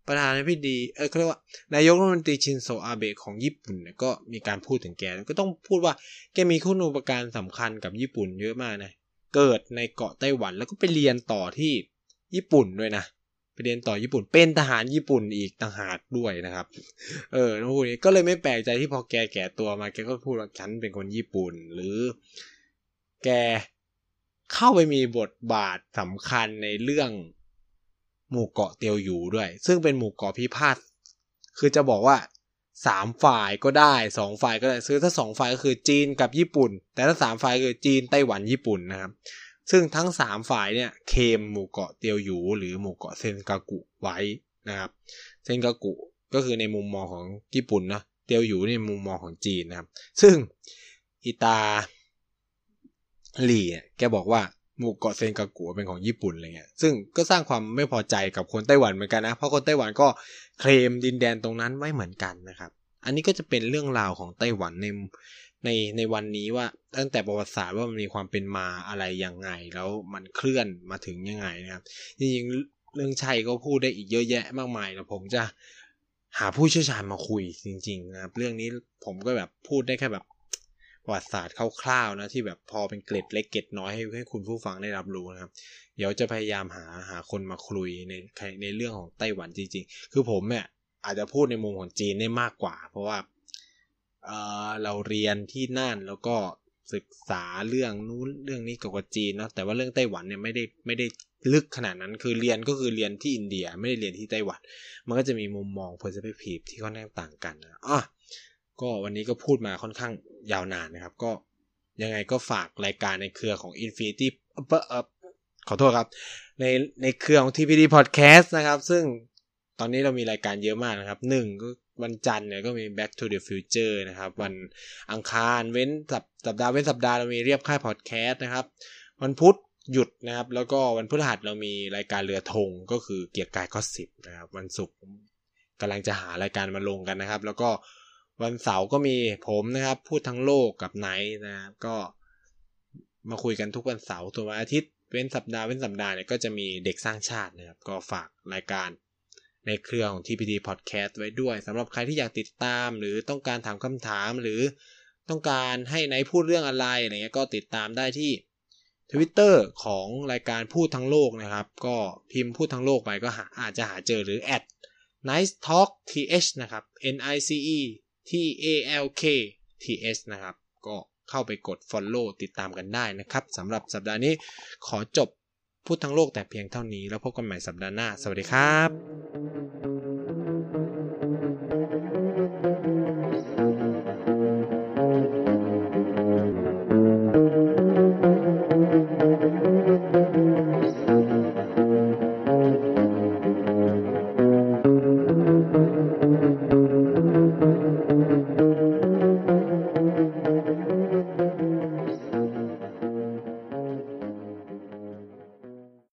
[SPEAKER 1] ประธานาธิบดีเออเขาเรียกว่านายกรัฐมนตรีชินโซอาเบะของญี่ปุ่นเนี่ยก็มีการพูดถึงแกก็ต้องพูดว่าแกมีคุณูปการสำคัญกับญี่ปุ่นเยอะมากนะเกิดในเกาะไต้หวันแล้วก็ไปเรียนต่อที่ญี่ปุ่นด้วยนะ เรียนต่อญี่ปุ่น เป็นทหารญี่ปุ่นอีกต่างหากด้วยนะครับ เออน้องพูดนี้ก็เลยไม่แปลกใจที่พอแกแก่ตัวมาแกก็พูดว่าฉันเป็นคนญี่ปุ่น หรือ แกเข้าไปมีบทบาทสำคัญในเรื่องหมู่เกาะเตียวอยู่ด้วย ซึ่งเป็นหมู่เกาะพิพาทคือจะบอกว่าสามฝ่ายก็ได้สองฝ่ายก็ได้ซื้อถ้าสองฝ่ายก็คือจีนกับญี่ปุ่น แต่ถ้าสามฝ่ายคือจีนไต้หวันญี่ปุ่นนะครับ ซึ่งทั้งสามฝ่ายเนี่ยเคมหมู่เกาะเตียวอยู่หรือหมู่เกาะเซนกากุไว้นะครับเซนกากุก็คือในมุมมองของญี่ปุ่นนะเตียวอยู่ในมุมมองของจีนนะครับ ซึ่งอิตาหลี่แกบอกว่าหมู่เกาะเซนกากุเป็นของญี่ปุ่นอะไรเงี้ย ซึ่งก็สร้างความไม่พอใจกับคนไต้หวันเหมือนกันนะ เพราะคนไต้หวันก็เคลมดินแดนตรงนั้นไว้เหมือนกันนะครับ อันนี้ก็จะเป็นเรื่องราวของไต้หวันใน ในในวันนี้ว่าตั้งแต่ประวัติศาสตร์ว่ามันมีความเป็นมาอะไรยังไง แล้วมันเคลื่อนมาถึงยังไงนะครับจริงๆเรื่องชัยก็พูดได้อีกเยอะแยะมากมายแล้วผมจะหาผู้เชี่ยวชาญมาคุยจริง ๆ นะครับ เรื่องนี้ผมก็แบบพูดได้แค่แบบประวัติศาสตร์คร่าวๆนะที่แบบพอเป็นเกร็ดเล็กเกร็ดน้อยให้ให้คุณผู้ฟังได้รับรู้นะครับ เดี๋ยวจะพยายามหาหาคนมาคุยในในเรื่องของไต้หวันจริง ๆ คือผมเนี่ยอาจจะพูดในมุมของจีนได้มากกว่า เพราะว่า เราเรียนที่นั่นแล้วก็ศึกษาเรื่องนู้นเรื่องนี้เกี่ยวกับจีนนะแต่ว่าเรื่องไต้หวันเนี่ยไม่ได้ไม่ได้ลึกขนาดนั้นคือเรียนก็คือเรียนที่อินเดียไม่ได้เรียนที่ไต้หวัน มันก็จะมีมุมมอง perspective ที่ค่อนข้างต่างกันนะอะก็วันนี้ก็พูดมาค่อนข้างยาวนานนะครับ ก็ยังไงก็ฝากรายการในเครือของ Infinity เออขอโทษครับ ในในเครือของ TPD Podcast นะครับ ซึ่งตอนนี้เรามีรายการเยอะมากนะครับหนึ่งก็ วันจันทร์เนี่ยก็มี Back to the Future นะครับ วันอังคารเว้นสัปสัปดาห์เว้นสัปดาห์เรามีเรียบค่ายพอดแคสต์นะครับ วันพุธหยุดนะครับ แล้วก็วันพฤหัสเรามีรายการเรือธงก็คือเกียร์กายก็สิบนะครับ วันศุกร์กำลังจะหารายการมาลงกันนะครับ แล้วก็วันเสาร์ก็มีผมนะครับ พูดทั้งโลกกับไนท์นะครับก็มาคุยกันทุกวันเสาร์ตัววันอาทิตย์เว้นสัปดาห์เว้นสัปดาห์เนี่ยก็จะมีเด็กสร้างชาตินะครับ ก็ฝากรายการ ในเครือของ TPD Podcast ไว้ด้วยสำหรับใครที่อยากติดตาม หรือต้องการถามคำถามหรือต้องการให้ไนพูดเรื่องอะไรอะไรเงี้ยก็ติดตามได้ที่ Twitter ของรายการพูดทั้งโลกนะครับ ก็พิมพ์พูดทั้งโลกไปก็หาอาจจะหาเจอหรือ at nice talk th นะครับ n i c e t a l k t s นะครับ ก็เข้าไปกด follow ติดตามกันได้นะครับสำหรับสัปดาห์นี้ขอจบ พูดทั้งโลกแต่เพียงเท่านี้ แล้วพบกันใหม่สัปดาห์หน้า สวัสดีครับ